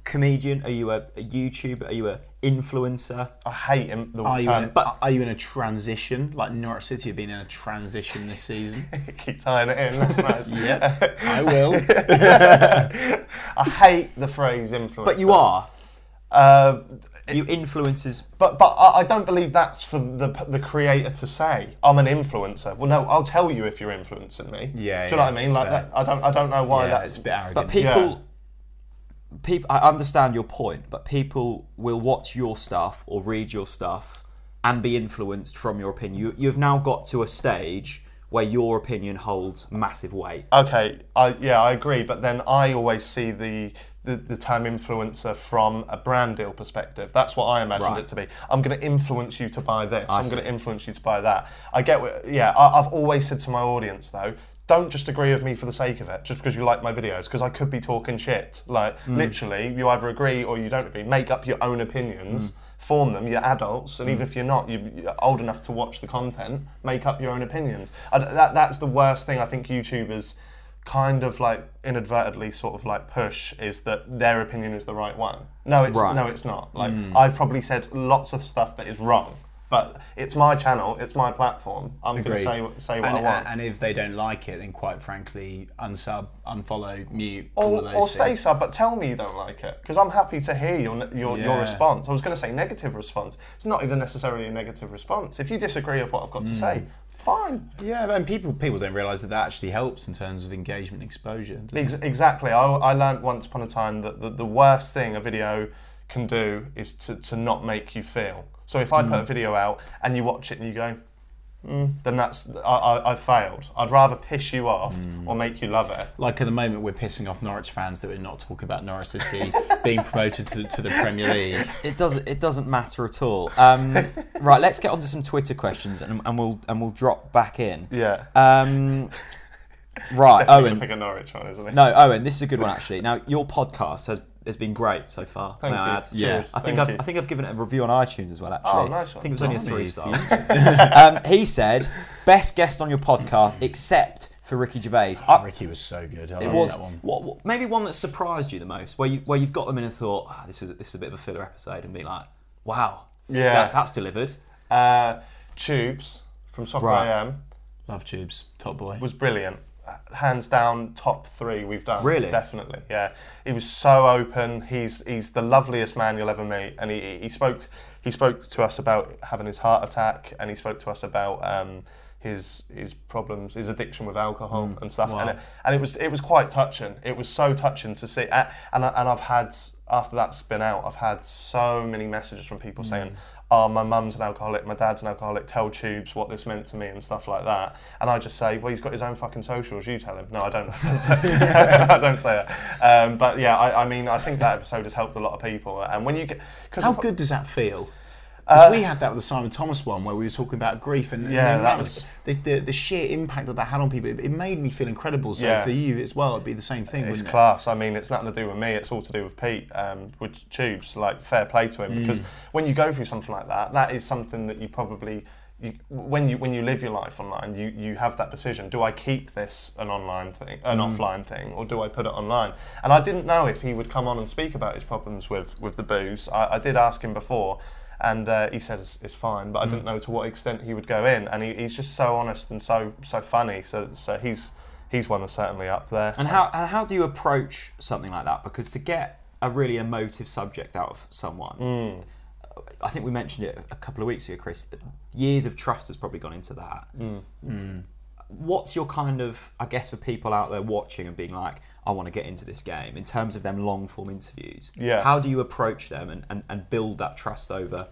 A: comedian? Are you a, a YouTuber? Are you a influencer?
B: I hate him, the
C: Are you,
B: term.
C: in, are you in a transition? Like Norwich City have been in a transition this season.
B: Keep tying it in. That's nice.
C: yep, I will.
B: I hate the phrase influencer.
A: But you are.
B: Uh,
A: You influencers.
B: but but I, I don't believe that's for the the creator to say. I'm an influencer. Well, no, I'll tell you if you're influencing me.
C: Yeah,
B: Do you know what I mean? Like
C: fair.
B: that. I don't. I don't know why
C: yeah,
B: that's.
C: it's a bit arrogant.
A: But people. People, I understand your point, but people will watch your stuff or read your stuff and be influenced from your opinion. You, you've now got to a stage where your opinion holds massive weight.
B: Okay, I, yeah, I agree. But then I always see the, the, the term influencer from a brand deal perspective. That's what I imagined
A: Right.
B: it to be. I'm going to influence you to buy this.
A: I
B: I'm going to influence you to buy that. I get, what- yeah. I, I've always said to my audience though. Don't just agree with me for the sake of it, just because you like my videos, because I could be talking shit. Like,
A: Mm.
B: literally, you either agree or you don't agree. Make up your own opinions,
A: Mm.
B: form them. You're adults, and even if you're not, you- you're old enough to watch the content, make up your own opinions. I that, that's the worst thing I think YouTubers kind of like inadvertently sort of like push is that their opinion is the right one. No, it's
A: Right.
B: no, it's not. Like I've probably said lots of stuff that is wrong, but it's my channel, it's my platform. I'm going to say what- say what
C: and,
B: I want.
C: and if they don't like it, then quite frankly, unsub, unfollow, mute, all
B: or,
C: of those
B: or stay
C: things.
B: sub, but tell me you don't like it because I'm happy to hear your your, your response. I was going to say negative response. It's not even necessarily a negative response. If you disagree with what I've got
C: Mm.
B: to say, fine.
C: Yeah, and people people don't realise that that actually helps in terms of engagement and exposure.
B: Ex- exactly. I, I learned once upon a time that the, the worst thing a video can do is to, to not make you feel. So if I put
C: Mm.
B: a video out and you watch it and you go, mm, then that's I, I, I've failed. I'd rather piss you off
C: Mm.
B: or make you love it.
C: Like at the moment, we're pissing off Norwich fans that we're not talking about Norwich City being promoted to, to the Premier League.
A: It doesn't. It doesn't matter at all. Um, right, let's get on to some Twitter questions, and, and we'll and we'll drop back in.
B: Yeah.
A: Um, right,
B: Definitely gonna
A: Owen.
B: pick a Norwich one, isn't it?
A: No, Owen. This is a good one actually. Now, your podcast has has been great so far.
B: Thank
A: may I
B: you.
A: add.
C: Yeah.
B: Cheers.
A: I think
B: Thank
A: I've,
B: you.
A: I think I've given it a review on iTunes as well. Actually,
B: Oh, nice one.
A: I think it was only a three star. um, he said, "Best guest on your podcast, except for Ricky Gervais." I-
C: Ricky was so good. I
A: it was
C: that one.
A: what, what- maybe one that surprised you the most, where you where you've got them in and thought, ah, "This is this is a bit of a filler episode," and be like, "Wow,
B: Yeah.
A: that, that's delivered."
B: Uh, Tubes from Soccer
A: Right.
B: AM
C: Love Tubes, top boy.
B: was brilliant. Hands down, top three we've done.
A: Really?
B: Definitely, yeah. He was so open. He's he's the loveliest man you'll ever meet, and he, he spoke he spoke to us about having his heart attack, and he spoke to us about um, his his problems, his addiction with alcohol and stuff.
C: Wow.
B: And it, and it was it was quite touching. It was so touching to see. And I, and I've had after that's been out, I've had so many messages from people saying. Oh, my mum's an alcoholic, my dad's an alcoholic, tell Tubes what this meant to me and stuff like that. And I just say, well, he's got his own fucking socials, you tell him. No, I don't. I don't say it. Um, but yeah, I, I mean, I think that episode has helped a lot of people. And when you get. Cause
C: How good does that feel? Because we had that with the Simon Thomas one where we were talking about grief and, and
B: Uh, Yeah,
C: then
B: that
C: was the, the, the sheer impact that that had on people. It, it made me feel incredible. So
B: Yeah.
C: for you as well, it'd be the same thing,
B: It's class. I mean, it's nothing to do with me. It's all to do with Pete um, with Tubes. Like, fair play to him because when you go through something like that, that is something that you probably. You, when you when you live your life online, you, you have that decision: do I keep this an online thing, an offline thing, or do I put it online? And I didn't know if he would come on and speak about his problems with with the booze. I, I did ask him before, and uh, he said it's, it's fine, but I didn't know to what extent he would go in. And he, he's just so honest and so so funny. So so he's he's one that's certainly up there.
A: And how and how do you approach something like that? Because to get a really emotive subject out of someone,
B: Mm.
A: I think we mentioned it a couple of weeks ago, Chris. Years of trust has probably gone into that.
B: Mm.
A: What's your kind of, I guess, for people out there watching and being like, I want to get into this game in terms of them long form interviews?
B: Yeah.
A: How do you approach them and, and, and build that trust over?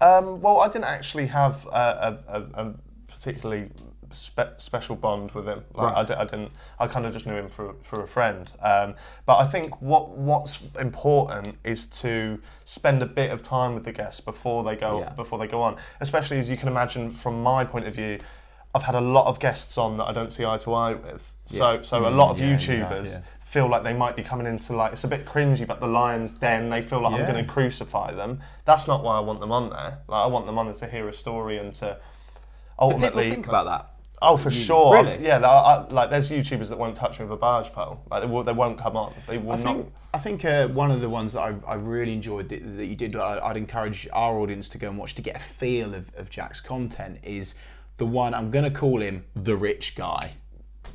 B: Um, well, I didn't actually have a, a, a, particularly spe- special bond with him. Like,
A: Right.
B: I, didn't. I kind of just knew him for, for a friend. Um, but I think what what's important is to spend a bit of time with the guests before they go
A: Yeah.
B: before they go on. Especially as you can imagine, from my point of view. I've had a lot of guests on that I don't see eye to eye with. So, so a lot of
C: yeah,
B: YouTubers
C: yeah.
B: feel like they might be coming into like it's a bit cringy, but the Lions Den they feel like I'm going to crucify them. That's not why I want them on there. Like I want them on there to hear a story and to ultimately
A: think about that?
B: Oh, for sure.
A: Really?
B: Yeah, I, like there's YouTubers that won't touch me with a barge pole. Like they, will, they won't come on. They will
C: I
B: not.
C: think I think uh, one of the ones that I've, I've really enjoyed that, that you did, I, I'd encourage our audience to go and watch to get a feel of, of Jack's content is the one I'm going to call him the rich guy.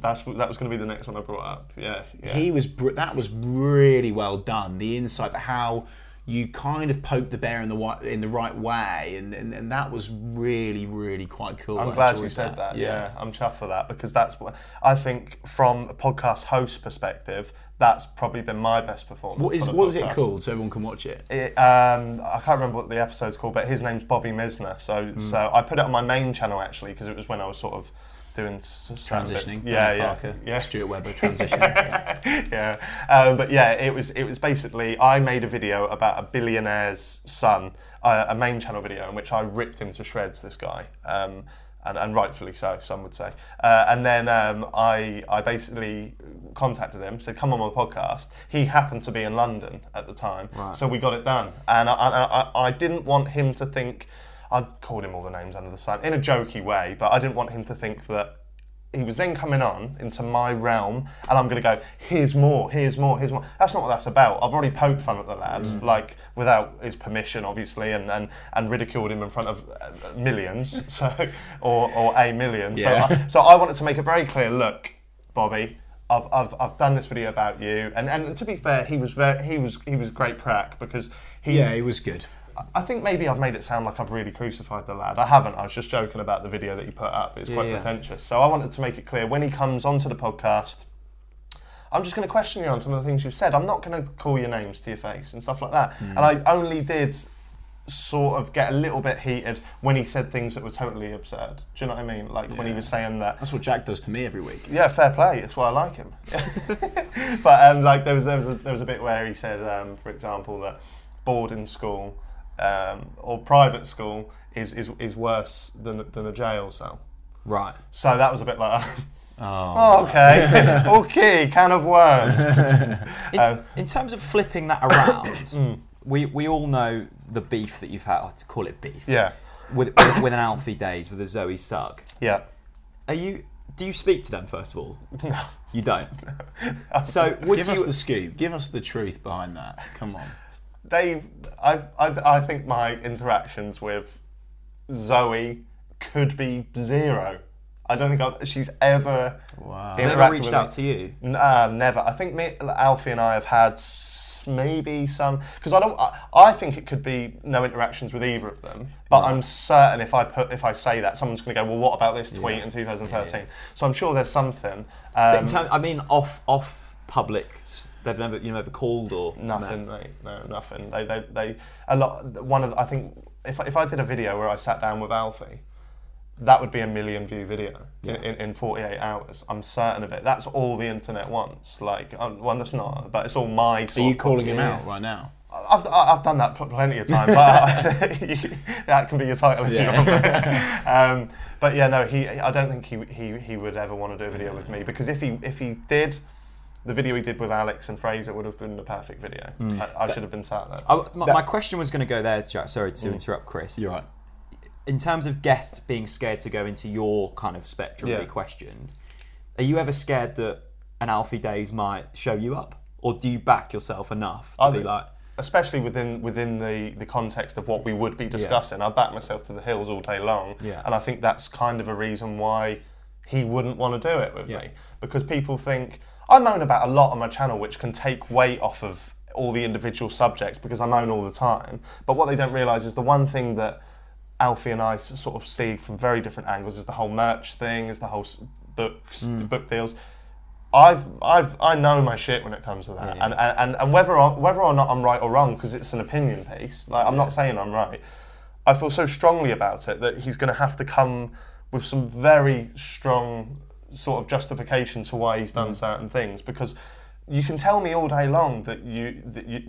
B: That's that was going to be the next one I brought up. Yeah, yeah.
C: He was br- that was really well done. The insight, for how you kind of poked the bear in the in the right way, and, and, and that was really really quite cool.
B: I'm
C: I
B: glad you said that. Yeah. I'm chuffed for that because that's what I think from a podcast host perspective. That's probably been my best performance.
C: What is what is it called so everyone can watch it?
B: It, um, I can't remember what the episode's called, but his name's Bobby Misner. So,
C: Hmm.
B: so I put it on my main channel actually because it was when I was sort of doing.
C: Transitioning.
B: Yeah, yeah,
C: Farker,
B: yeah.
C: Stuart Webber transitioning.
B: yeah, um, but yeah, it was it was basically I made a video about a billionaire's son, uh, a main channel video in which I ripped him to shreds. This guy, um, and, and rightfully so, some would say. Uh, and then um, I I basically contacted him, said come on my podcast. He happened to be in London at the time,
A: Right.
B: so we got it done. And I, I, I, I didn't want him to think. I called him all the names under the sun in a jokey way, but I didn't want him to think that he was then coming on into my realm, and I'm going to go, here's more, here's more, here's more. That's not what that's about. I've already poked fun at the lad,
A: Mm.
B: like without his permission, obviously, and, and, and ridiculed him in front of uh, millions, so or, or a million.
C: Yeah.
B: So, I, so I wanted to make it very clear. Look, Bobby, I've, I've, I've done this video about you, and, and to be fair, he was very, he was he was great crack because he
C: Yeah, he was good.
B: I think maybe I've made it sound like I've really crucified the lad. I haven't. I was just joking about the video that he put up. It's quite
A: yeah.
B: pretentious. So I wanted to make it clear when he comes onto the podcast, I'm just going to question you on some of the things you've said. I'm not going to call your names to your face and stuff like that.
C: Hmm.
B: And I only did sort of get a little bit heated when he said things that were totally absurd. Do you know what I mean? Like when he was saying that
C: That's what Jack does to me every week.
B: yeah, fair play. That's why I like him. but um, like there was there was a, there was a bit where he said, um, for example, that boarding school um, or private school is, is, is worse than than a jail cell.
A: Right.
B: So that was a bit like,
C: Oh.
B: oh, okay, okay, can of worms.
A: In,
B: Uh,
A: in terms of flipping that around,
B: mm.
A: we, we all know the beef that you've had, to call it beef,
B: Yeah,
A: with, with, with an Alfie Deyes, with a Zoe Sugg.
B: yeah.
A: Are you? Do you speak to them first of all?
B: No.
A: You don't. So would
C: Give
A: you?
C: us the scoop. Give us the truth behind that. Come on.
B: They've, I've, I, I think my interactions with Zoe could be zero. I don't think I've, she's ever
C: Wow.
A: Have
B: interacted
A: reached
B: with
A: out
B: me.
A: to you?
B: Nah, never. I think me, Alfie and I have had maybe some because I don't. I, I think it could be no interactions with either of them. But I'm certain if I put if I say that, someone's going to go, well, what about this tweet in 2013? So I'm sure there's something.
A: But
B: Um,
A: in term, I mean, off off public. They've never you know ever called or
B: Nothing, mate. No, nothing. They, they, they. A lot. One of. I think if if I did a video where I sat down with Alfie, that would be a million view video in, in, in 48 hours. I'm certain of it. That's all the internet wants. Like, um, well, it's not, but it's all my.
C: Are you calling him out right now?
B: I've, I've done that plenty of times, but that can be your title if you want. um, but yeah, no, he. I don't think he, he he would ever want to do a video with me because if he if he did, the video he did with Alex and Fraser would have been the perfect video. I, I should have been sat there.
A: I, my,
B: That-
A: my question was going to go there, Jack. Sorry to
B: Mm.
A: interrupt, Chris.
C: You're right.
A: In terms of guests being scared to go into your kind of spectrum
B: Yeah.
A: be questioned, are you ever scared that an Alfie Deyes might show you up, or do you back yourself enough to
B: I
A: be
B: think-
A: like,
B: especially within within the, the context of what we would be discussing. I back myself to the hills all day long,
A: Yeah.
B: and I think that's kind of a reason why he wouldn't want to do it with
A: Yeah.
B: me because people think I moan about a lot on my channel, which can take weight off of all the individual subjects because I moan all the time. But what they don't realise is the one thing that Alfie and I sort of see from very different angles is the whole merch thing, is the whole books,
A: Mm.
B: the book deals. I've, I've, I know my shit when it comes to that,
A: Yeah.
B: and, and, and, and whether, I, whether or not I'm right or wrong, because it's an opinion piece. Like I'm not saying I'm right. I feel so strongly about it that he's going to have to come with some very strong sort of justifications for why he's done mm. certain things, because you can tell me all day long that you that you,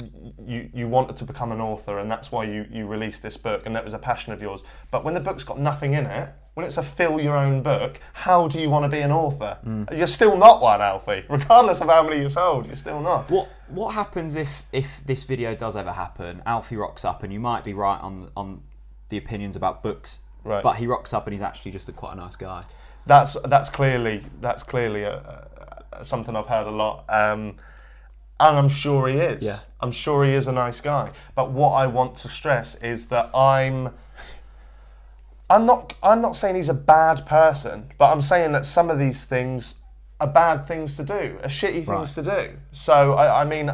B: you you wanted to become an author and that's why you you released this book and that was a passion of yours. But when the book's got nothing in it, when it's a fill your own book, how do you want to be an author? Mm. You're still not one, Alfie. Regardless of how many you sold, you're still not.
A: What what happens if if this video does ever happen? Alfie rocks up, and you might be right on on the opinions about books,
B: Right.
A: but he rocks up and he's actually just a quite a nice guy.
B: That's that's clearly that's clearly a, a, something I've heard a lot, um, and I'm sure he is.
A: Yeah.
B: I'm sure he is a nice guy. But what I want to stress is that I'm. I'm not. I'm not saying he's a bad person, but I'm saying that some of these things are bad things to do, are shitty things to do. So I, I mean,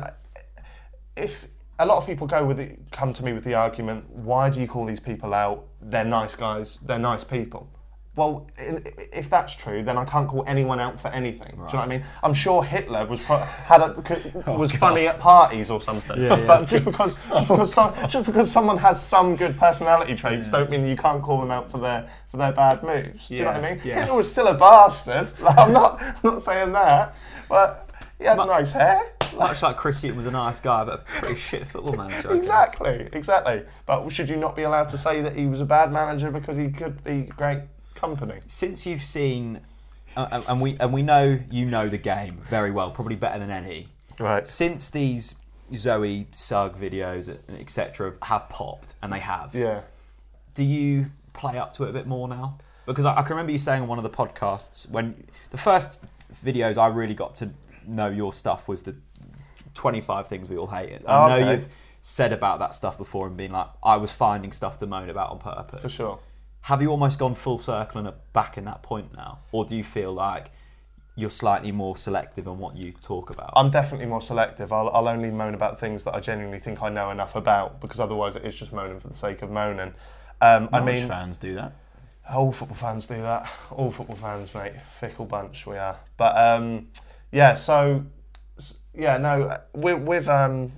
B: if a lot of people go with the, come to me with the argument, why do you call these people out? They're nice guys. They're nice people. Well, if that's true, then I can't call anyone out for anything. Do you know what I mean? I'm sure Hitler was had a, could- oh, was funny at parties or something. Yeah. But just because just because, some, just because someone has some good personality traits, don't mean you can't call them out for their for their bad moves. Do you know what I mean?
C: yeah.
B: Hitler was still a bastard. Like, I'm not I'm not saying that, but he had nice hair.
A: Much like Chris Hughton was a nice guy, but a pretty shit football manager.
B: Exactly, exactly. But should you not be allowed to say that he was a bad manager because he could be great company?
A: Since you've seen, uh, and we and we know you know the game very well, probably better than any.
B: Right.
A: Since these Zoe Sugg videos, etc., have popped, and they have,
B: Yeah.
A: do you play up to it a bit more now? because I, I can remember you saying on one of the podcasts when the first videos I really got to know your stuff was the 25 things we all hated.
B: Oh,
A: I know
B: okay.
A: you've said about that stuff before and been like, I was finding stuff to moan about on purpose.
B: For sure.
A: Have you almost gone full circle and are back in that point now, or do you feel like you're slightly more selective on what you talk about?
B: I'm definitely more selective. I'll, I'll only moan about things that I genuinely think I know enough about because otherwise it is just moaning for the sake of moaning. Um, I mean,
C: fans do that.
B: all football fans do that. All football fans, mate. Fickle bunch we are. But um, yeah, so yeah, no, with, with um,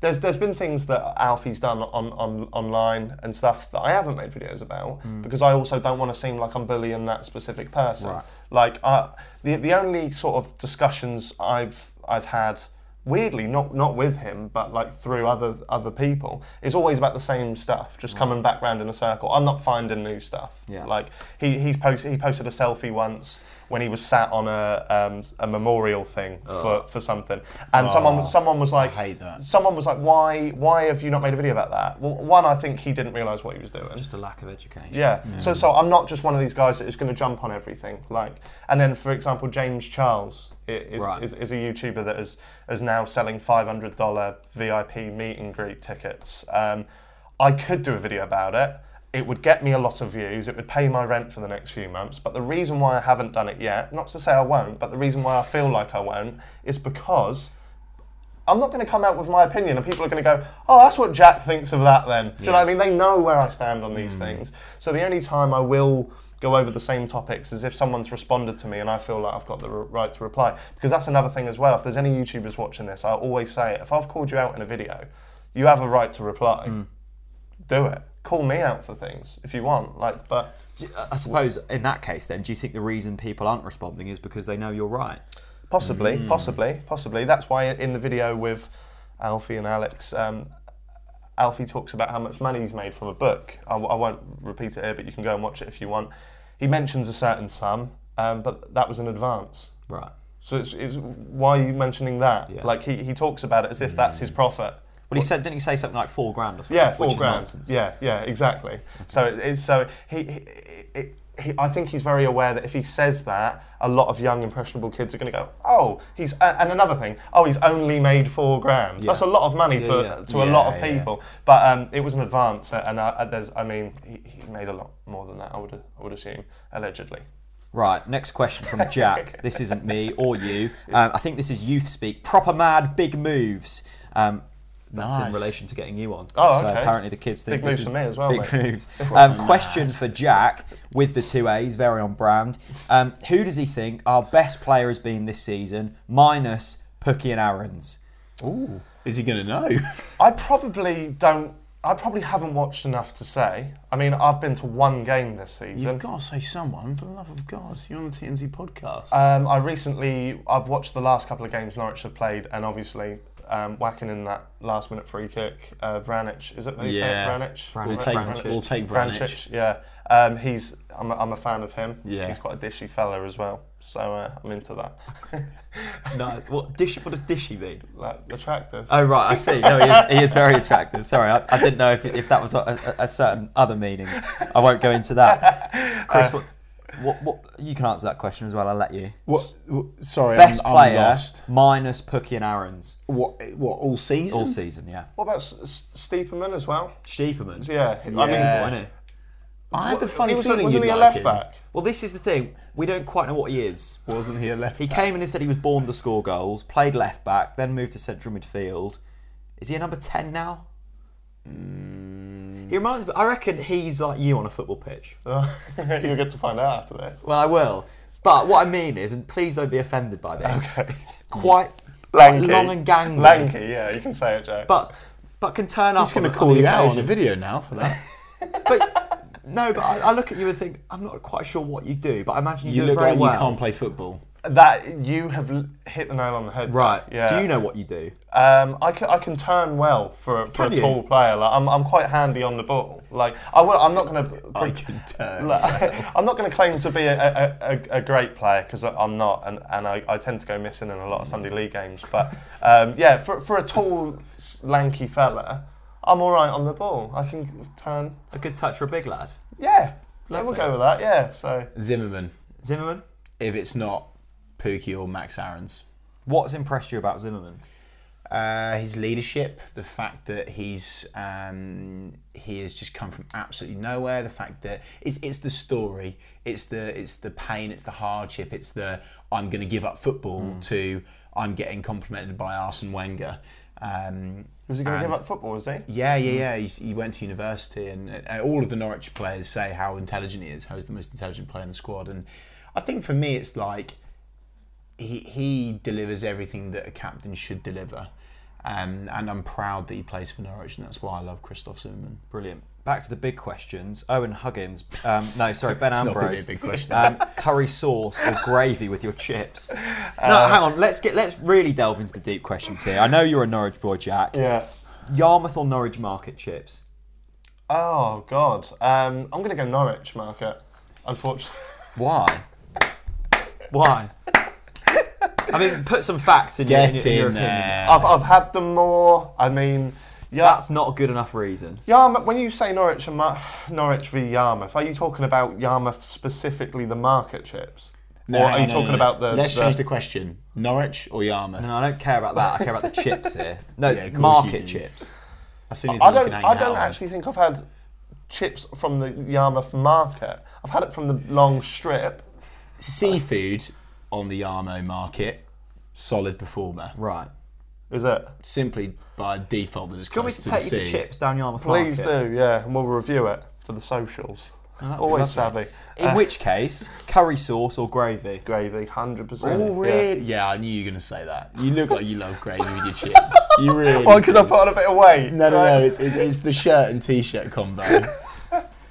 B: there's there's been things that Alfie's done on, on online and stuff that I haven't made videos about hmm. because I also don't want to seem like I'm bullying that specific person.
A: Right.
B: Like I, the the only sort of discussions I've I've had weirdly not not with him but like through other other people is always about the same stuff just coming back round in a circle i'm not finding new stuff
A: Yeah.
B: like he he's posted he posted a selfie once when he was sat on a um, a memorial thing for, for something and someone someone was like
C: hate that.
B: someone was like why why have you not made a video about that well one i think he didn't realize what he was doing
A: Just a lack of education.
B: yeah. So so I'm not just one of these guys that is going to jump on everything. Like, and then for example, James Charles is,
A: Right.
B: is, is a YouTuber that is is now selling five hundred dollar VIP meet and greet tickets. Um, I could do a video about it. It would get me a lot of views. It would pay my rent for the next few months. But the reason why I haven't done it yet, not to say I won't, but the reason why I feel like I won't, is because I'm not going to come out with my opinion, and people are going to go, "Oh, that's what Jack thinks of that." Then, do you know what I mean? They know where I stand on these mm. things. So the only time I will go over the same topics is if someone's responded to me, and I feel like I've got the right to reply. Because that's another thing as well. If there's any YouTubers watching this, I always say it. If I've called you out in a video, you have a right to reply. Mm. Do it. Call me out for things if you want. Like, but
A: I suppose in that case, then, do you think the reason people aren't responding is because they know you're right?
B: Possibly,
A: Mm.
B: possibly, possibly. That's why in the video with Alfie and Alex, um, Alfie talks about how much money he's made from a book. I won't repeat it here, but you can go and watch it if you want. He mentions a certain sum, um, but that was an advance.
A: Right.
B: So it's, it's why are you mentioning that?
A: Yeah.
B: Like he, he talks about it as if that's his profit.
A: Well, he said, didn't he say something like four grand or something?
B: Yeah, four
A: is
B: grand.
A: nonsense.
B: Yeah, yeah, exactly. So it's so he, he, he, he I think he's very aware that if he says that, a lot of young impressionable kids are going to go, oh, he's and another thing, oh, he's only made four grand. That's a lot of money to
A: Yeah,
B: a,
A: yeah.
B: to a lot of
C: Yeah, yeah.
B: people. But um, it was an advance, and uh, there's, I mean, he, he made a lot more than that. I would I would assume allegedly.
A: Right, next question from Jack. this isn't me or you. Um, I think this is youth speak. Proper mad, big moves. Um, that's in relation to getting you on.
B: Oh,
A: So
B: okay.
A: apparently the kids think
B: Big
A: this
B: moves
A: is
B: for me as well,
A: Big
B: mate.
A: moves. Um, question for Jack with the two A's, very on brand. Um, who does he think our best player has been this season, minus Pukki and Aarons?
C: Ooh, is he going to know?
B: I probably don't. I probably haven't watched enough to say. I mean, I've been to one game this season.
C: You've got to say someone, for the love of God. You're on the TNZ podcast.
B: Um, I recently, I've watched the last couple of games Norwich have played, and obviously um, whacking in that last minute free kick. Uh, Vranic, is it? How you say it?
C: Yeah.
B: Vranic.
A: Vranic.
C: we'll
A: Vra-
C: take,
A: Vrancic.
C: we'll take Vranic.
B: Vrancic, yeah. Um, he's, I'm a, I'm a fan of him.
C: Yeah.
B: He's quite a dishy fella as well, so uh, I'm into that.
A: No, what, dish, what does dishy mean?
B: like attractive.
A: Oh right, I see. No, he is, he is very attractive. Sorry, I, I didn't know if, if that was a, a, a certain other meaning. I won't go into that. Chris, what, what, what, you can answer that question as well. I'll let you.
C: What, what- sorry,
A: Best
C: I'm,
A: player
C: I'm lost.
A: minus Pukki and Aarons
C: What, what, all season?
A: all season. Yeah,
B: what about S- S- Stiepermann as well?
A: Stiepermann.
B: Yeah, I mean,
C: Yeah.
A: Isn't he?
C: I had the funny
B: was,
C: feeling
B: wasn't he a
C: like
B: left
C: him.
B: back?
A: Well, this is the thing. We don't quite know what he is.
C: Wasn't he a left
A: He
C: back?
A: came in and said he was born to score goals. Played left back, then moved to central midfield. Is he a number ten now?
C: Mm.
A: He reminds me. I reckon he's like you on a football pitch.
B: You'll get to find out after this.
A: Well, I will. But what I mean is, and please don't be offended by this,
B: Okay.
A: quite
B: Lanky.
A: long and gangly.
B: Lanky, yeah, you can say it, Joe.
A: But but can turn up.
C: He's going to call
A: on the
C: you out on a
A: occasion.
C: video now for that.
A: But no, but I, I look at you and think I'm not quite sure what you do, but I imagine you,
C: you
A: do
C: look
A: it very
C: like
A: well.
C: you can't play football.
B: That you have hit the nail on the head.
A: Right.
B: Yeah.
A: Do you know what you do?
B: Um, I can, I can turn well for a, for
C: Can
B: a
C: you?
B: tall player. Like I'm, I'm quite handy on the ball. Like I will, I'm not going to.
C: I
B: to.
C: can turn.
B: I'm not going to claim to be a, a, a, a great player because I'm not, and, and I, I tend to go missing in a lot of Sunday league games. But um, yeah, for, for a tall, s- lanky fella, I'm all right on the ball. I can turn.
A: A good touch for a big lad.
B: Yeah, No, we'll go with that. Yeah. So
C: Zimmermann,
A: Zimmermann.
C: if it's not Pukki or Max Aarons.
A: What's impressed you about Zimmermann?
C: Uh, his leadership, the fact that he's um, he has just come from absolutely nowhere. The fact that it's it's the story, it's the it's the pain, it's the hardship, it's the I'm going to give up football to I'm getting complimented by Arsene Wenger. Um,
B: was he going to give up football? Was he?
C: Yeah, yeah, yeah. He's, he went to university, and, and all of the Norwich players say how intelligent he is, how he's the most intelligent player in the squad. And I think for me, it's like he he delivers everything that a captain should deliver. Um, and I'm proud that he plays for Norwich, and that's why I love Christoph Zimmermann.
A: Brilliant. Back to the big questions. Owen Huggins. Um, no, sorry, Ben
C: It's not
A: Ambrose.
C: a big question.
A: Um, curry sauce or gravy with your chips? No,
B: Uh,
A: hang on. Let's get. Let's really delve into the deep questions here. I know you're a Norwich boy, Jack.
B: Yeah.
A: Yarmouth or Norwich Market chips?
B: Oh God. Um, I'm going to go Norwich Market. Unfortunately.
A: Why? Why? I mean, put some facts in your, in
C: Get
A: your, in your
C: in
A: opinion.
C: there.
B: I've, I've had them more. I mean, yeah.
A: That's not a good enough reason.
B: Yarmouth. When you say Norwich and Mar- Norwich v Yarmouth, are you talking about Yarmouth specifically the market chips? or are
C: hang
B: you talking
C: no, no.
B: about the?
C: Let's
B: the-
C: change the question: Norwich or Yarmouth?
A: No, I don't care about that. I care about the chips here. No,
C: Yeah, of course you
A: market
C: do.
A: chips.
C: That's the only
B: I don't.
C: can hang
B: I don't
C: hat on.
B: actually think I've had chips from the Yarmouth market. I've had it from the long strip.
C: Seafood on the Yarmo market, solid performer.
A: Right.
B: Is it?
C: Simply by default, that it's
A: Do you want me to
C: to
A: take
C: the
A: you for
C: sea.
A: chips down Yarmouth
B: Please
A: Market?
B: do. Yeah, and we'll review it for the socials.
A: that'd be
B: Always
A: lovely.
B: savvy.
A: In
B: Uh,
A: which case, curry sauce or gravy?
B: gravy, hundred percent.
C: Oh, really? Yeah. I knew you were going to say that. You look like you love gravy with your chips. You really.
B: Well, because I
C: do.
B: put on a bit of weight.
C: No, no, no. It's, it's, it's the shirt and t-shirt combo.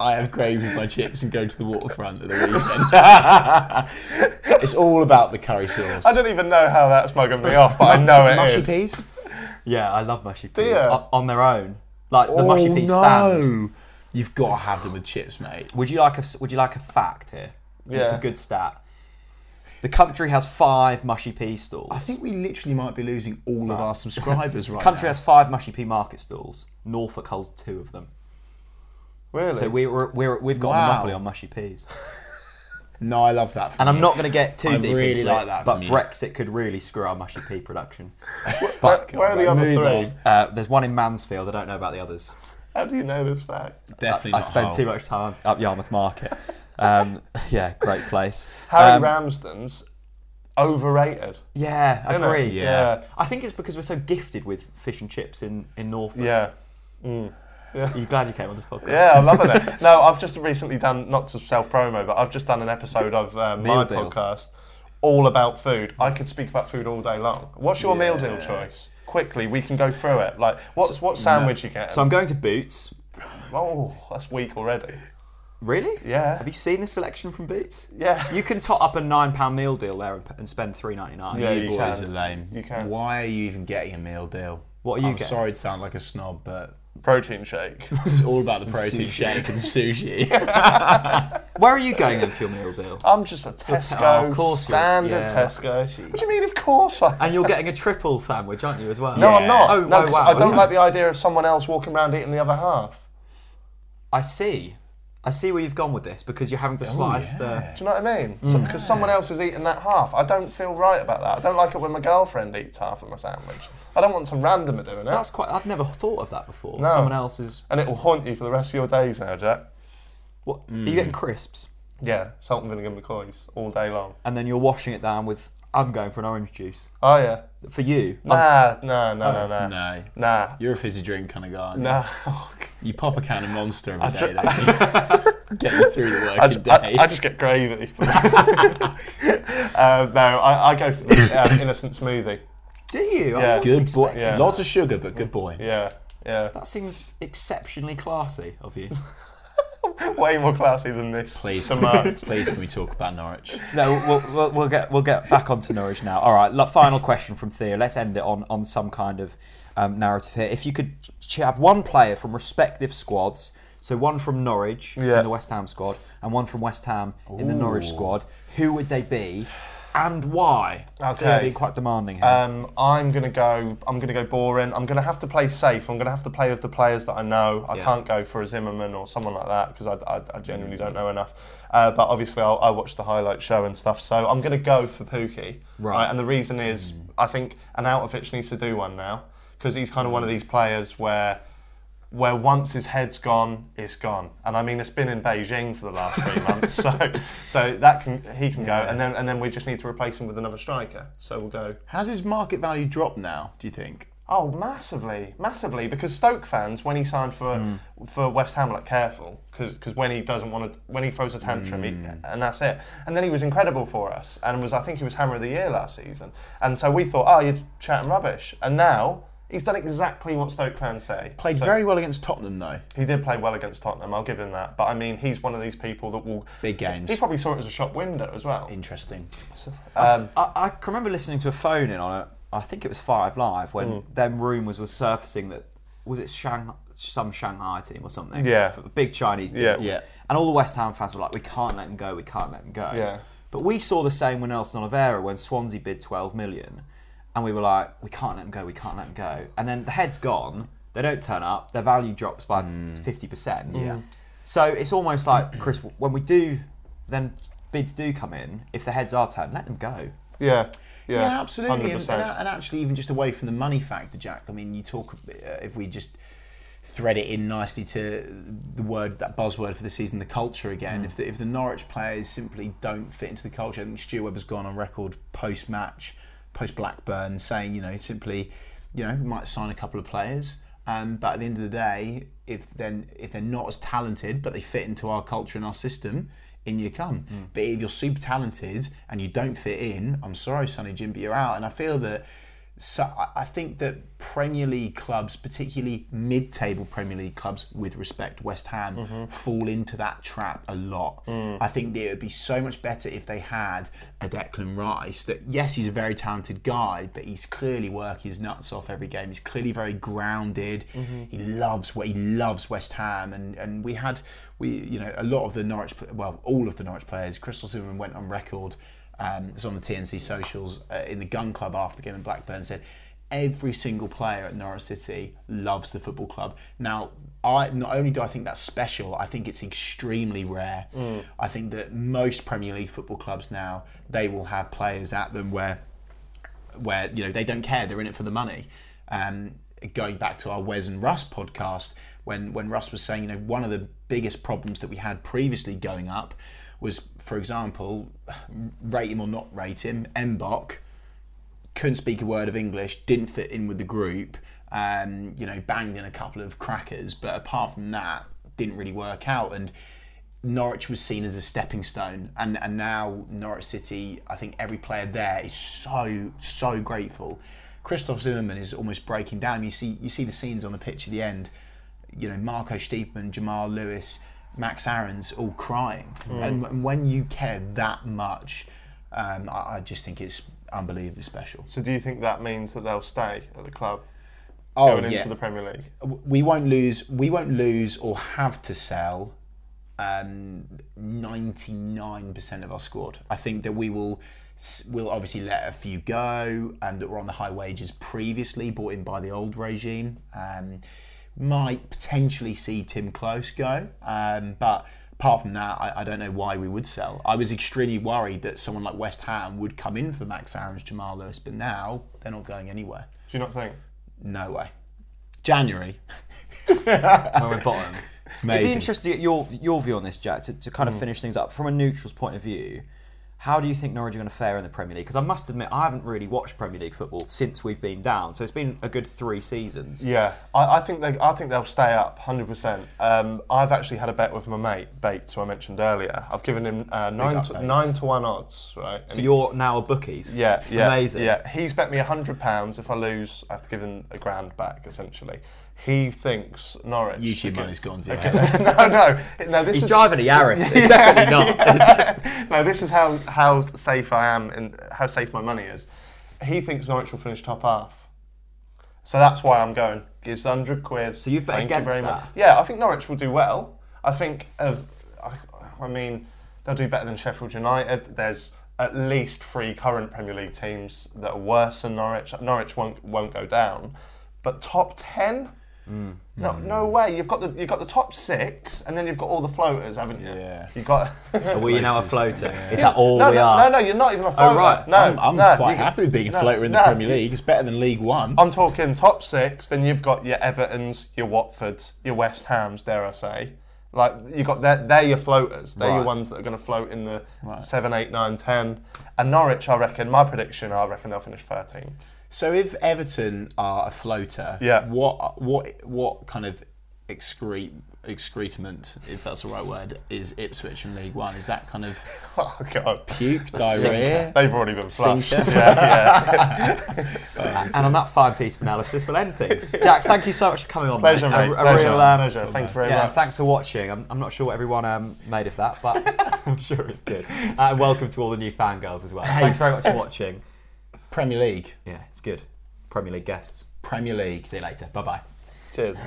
C: I have gravy with my chips and go to the waterfront at the weekend. it's all about the curry sauce.
B: I don't even know how that's mugging me off, but I know it
C: Mushy
B: is.
C: peas.
A: Yeah, I love mushy peas.
B: you?
A: O- On their own. Like the mushy
C: oh
A: pea
C: no!
A: stand.
C: You've got to have them with chips, mate.
A: Would you like a Would you like a fact here? Yeah. It's a good stat. The country has five mushy pea stalls.
C: I think we literally might be losing all of our subscribers right The
A: country
C: now.
A: has five mushy pea market stalls. Norfolk holds two of them.
B: Really?
A: So we, we're, we're, we've got a monopoly on mushy peas.
C: No, I love that.
A: And I'm not going to get too
C: I
A: deep
C: really
A: into
C: like
A: it,
C: that
A: but
C: you.
A: Brexit could really screw our mushy pea production. But
B: where are the other three?
A: uh, there's one in Mansfield. I don't know about the others.
B: How do you know this fact?
C: Definitely
A: I
C: not
A: spend too much time up Yarmouth Market. Um, yeah, great place.
B: Harry
A: Um,
B: Ramsden's overrated.
A: Yeah,
B: it?
A: agree.
C: Yeah.
A: I think it's because we're so gifted with fish and chips in, in Norfolk.
B: Yeah. Mm.
A: Are you glad you came on this podcast?
B: Yeah, I'm loving it. No, I've just recently done, not to self promo, but I've just done an episode of uh, my
A: deals.
B: podcast all about food. I could speak about food all day long. What's your meal deal choice? Quickly, we can go through it. Like, what's what sandwich you get?
A: So I'm going to Boots.
B: oh, that's weak already.
A: Really?
B: Yeah.
A: Have you seen the selection from Boots?
B: Yeah.
A: You can top up a nine pound meal deal there and, and spend three ninety nine.
B: Yeah,
C: you
B: you can.
C: are lame.
B: You can.
C: Why are you even getting a meal deal?
A: What are you
C: I'm
A: getting?
C: sorry to sound like a snob, but
B: Protein shake.
C: it's all about the protein
A: Sushi.
C: shake and sushi.
A: Where are you going then for your meal deal?
B: I'm just a
A: oh,
B: Tesco,
A: of course you're a-
B: standard
A: yeah.
B: Tesco. Oh, what do you mean, of course I
A: And you're getting a triple sandwich, aren't you, as well?
B: No, I'm not.
A: Oh,
B: no,
A: oh,
B: 'cause
A: wow.
B: I don't
A: okay.
B: like the idea of someone else walking around eating the other half.
A: I see. I see where you've gone with this because you're having to oh, slice the.
B: Do you know what I mean? Because mm. someone else is eating that half. I don't feel right about that. I don't like it when my girlfriend eats half of my sandwich. I don't want some randomer doing
A: the.
B: it.
A: That's quite. I've never thought of that before.
B: No.
A: Someone else's.
B: And it will haunt you for the rest of your days now, Jack.
A: What? Are
B: Mm.
A: you getting crisps?
B: Yeah, salt and vinegar McCoys all day long.
A: And then you're washing it down with. I'm going for an orange juice.
B: Oh, yeah.
A: For you.
B: Nah, nah, nah, nah, nah.
C: no,
B: Nah.
C: you're a fizzy drink kind of guy. aren't you?
B: Nah.
C: You pop a can of Monster every day,
B: dr-
C: don't you? Get you through the working
B: I,
C: day.
B: I just get gravy. uh, no, I, I go for the um, innocent smoothie.
A: Do you?
B: Yeah.
C: good boy.
B: Yeah.
C: Lots of sugar, but good boy.
B: Yeah, yeah.
A: That seems exceptionally classy of you.
B: Way more classy than this.
C: Please, please, can we talk about Norwich?
A: No, we'll, we'll, we'll get we'll get back onto Norwich now. All right, final question from Thea. Let's end it on on some kind of um, narrative here. If you could have one player from respective squads, so one from Norwich
B: Yeah.
A: in the West Ham squad and one from West Ham in the Norwich squad, who would they be, and why?
B: Okay.
A: They're being quite demanding here.
B: Um, I'm gonna go. I'm gonna go boring. I'm gonna have to play safe. I'm gonna have to play with the players that I know. I
A: Yeah.
B: can't go for a Zimmermann or someone like that because I, I, I genuinely don't know enough. Uh, but obviously, I'll, I watch the highlight show and stuff. So I'm gonna go for Pukki.
A: Right.
B: And the reason is, I think an Arnautovic needs to do one now because he's kind of one of these players where. Where once his head's gone, it's gone, and I mean it's been in Beijing for the last three months, so so that can he can go, and then and then we just need to replace him with another striker. So we'll go
C: Has his market value dropped now? Do you think?
B: Oh, massively, massively. Because Stoke fans, when he signed for hmm. for West Ham, like careful because when he doesn't want to, when he throws a tantrum, he, hmm. and that's it. And then he was incredible for us, and was I think he was Hammer of the Year last season. And so we thought, oh, you're chatting rubbish. And now he's done exactly what Stoke fans say.
C: Played
B: So
C: very well against Tottenham though.
B: He did play well against Tottenham. I'll give him that. But I mean, he's one of these people that will.
C: Big games.
B: He probably saw it as a shop window as well.
C: Interesting.
B: Um,
A: I, I remember listening to a phone in on it. I think it was Five Live when
B: Mm.
A: them rumours were surfacing that was it Shanghai, some Shanghai team or something.
B: Yeah.
A: a big Chinese deal.
B: Yeah.
C: Yeah.
A: And all the West Ham fans were like, "We can't let him go. We can't let him go."
B: Yeah.
A: But we saw the same with Nelson Oliveira when Swansea bid 12 million, and we were like, "We can't let them go. We can't let them go." And then the head's gone. They don't turn up. Their value drops by fifty percent.
C: Yeah.
A: So it's almost like Chris, when we do, then bids do come in. If the heads are turned, let them go.
B: yeah. Yeah.
C: Yeah, absolutely. And,
B: 100%.
C: and, and actually, even just away from the money factor, Jack. I mean, you talk uh, if we just thread it in nicely to the word that buzzword for the season, the culture again. If the, if the Norwich players simply don't fit into the culture, I think Stuart Webber's gone on record post match, post Blackburn, saying you know simply, you know, we might sign a couple of players. Um, but at the end of the day, if then if they're not as talented, but they fit into our culture and our system, in you come. But if you're super talented and you don't fit in, I'm sorry, Sonny Jim, but you're out. And I feel that so I- think that Premier League clubs, particularly mid-table Premier League clubs, with respect, West Ham, mm-hmm. fall into that trap a lot. Mm. I think that it would be so much better if they had a Declan Rice. That yes, he's a very talented guy, but he's clearly working his nuts off every game. He's clearly very grounded. Mm-hmm. He loves what he loves West Ham, and and we had we you know a lot of the Norwich, well, all of the Norwich players. Christoph Zimmermann went on record um, it was on the TNC socials uh, in the Gun Club after the game in Blackburn said every single player at Norwich City loves the football club. Now, I not only do I think that's special, I think it's extremely rare. I think that most Premier League football clubs now they will have players at them where where you know they don't care they're in it for the money um, going back to our Wes and Russ podcast when when Russ was saying you know one of the biggest problems that we had previously going up was for example rate him or not rate him Mbok couldn't speak a word of English didn't fit in with the group um, you know banged in a couple of crackers but apart from that didn't really work out and Norwich was seen as a stepping stone, and and now Norwich City, I think every player there is so so grateful. Christoph Zimmermann is almost breaking down. You see you see the scenes on the pitch at the end. You know Marco Stiepermann, Jamal Lewis, Max Aarons all crying, and, and when you care that much, um, I, I just think it's unbelievably special.
B: So do you think that means that they'll stay at the club
C: Oh
B: going
C: yeah,
B: into the Premier League?
C: we won't lose. We won't lose or have to sell um, 99% of our squad. I think that we will will obviously let a few go and that were on the high wages previously, bought in by the old regime. Um, might potentially see Timm Klose go, um, but apart from that, I, I don't know why we would sell. I was extremely worried that someone like West Ham would come in for Max Aarons, Jamal Lewis, but now they're not going anywhere.
B: Do you not think?
C: No way. January,
A: when we're bottom. It'd be interesting to get your your view on this, Jack, to, to kind of finish things up from a neutral's point of view. How do you think Norwich are going to fare in the Premier League? Because I must admit, I haven't really watched Premier League football since we've been down. So it's been a good three seasons.
B: Yeah, I, I think they, I think they'll stay up, hundred percent. Um, I've actually had a bet with my mate Bates, who I mentioned earlier. I've given him uh, nine to, nine to one odds, right? And
A: So you're now a bookies.
B: Yeah, yeah,
A: Amazing.
B: Yeah, he's bet me a hundred pounds. If I lose, I have to give him a grand back. Essentially, he thinks Norwich.
C: YouTube
B: Okay.
C: money's gone your head.
B: no, no, no. This
A: He's
B: is
A: driving a Yaris. It's definitely not.
B: no. This is how how safe I am and how safe my money is. He thinks Norwich will finish top half. So that's why I'm going. Gives hundred quid.
A: So you've bet
B: you very
A: that?
B: much. Yeah, I think Norwich will do well. I think of. I, I mean, they'll do better than Sheffield United. There's at least three current Premier League teams that are worse than Norwich. Norwich won't won't go down, but top ten. No, mm. no way. You've got the you've got the top six, and then you've got all the floaters, haven't you?
C: Yeah.
B: You've got.
A: Are we now a
C: Floaters.
A: floater? Is that all
B: no,
A: we
B: no,
A: are?
B: no, no, you're not even a oh, floater.
A: right.
B: No,
C: I'm, I'm
B: no,
C: quite
B: you-
C: happy with being a
B: no,
C: floater in the
B: no.
C: Premier League. It's better than League One.
B: I'm talking top six. Then you've got your Everton's, your Watfords, your West Hams. Dare I say? Like you got they're, they're your floaters. They're your ones that are going to float in the seven, eight, nine, ten. And Norwich, I reckon. My prediction, I reckon they'll finish 13th.
C: So if Everton are a floater,
B: Yeah.
C: what what what kind of excrete excretement, if that's the right word, is Ipswich in League One? Is that kind of
B: Oh God,
C: puke, diarrhea?
B: they've already been flushed. Yeah, yeah.
A: And on that fine piece of analysis, we'll end things. Jack, thank you so much for coming on.
B: Pleasure,
A: mate.
B: mate.
A: A, a
B: pleasure,
A: real, um,
B: pleasure. Thank you very
A: yeah,
B: much.
A: thanks for watching. I'm, I'm not sure what everyone um, made of that, but I'm sure it's good. Uh, and welcome to all the new fangirls as well. Thanks very much for watching.
C: Premier League,
A: Yeah, it's good. Premier League guests.
C: Premier League.
A: See you later. Bye bye.
B: Cheers.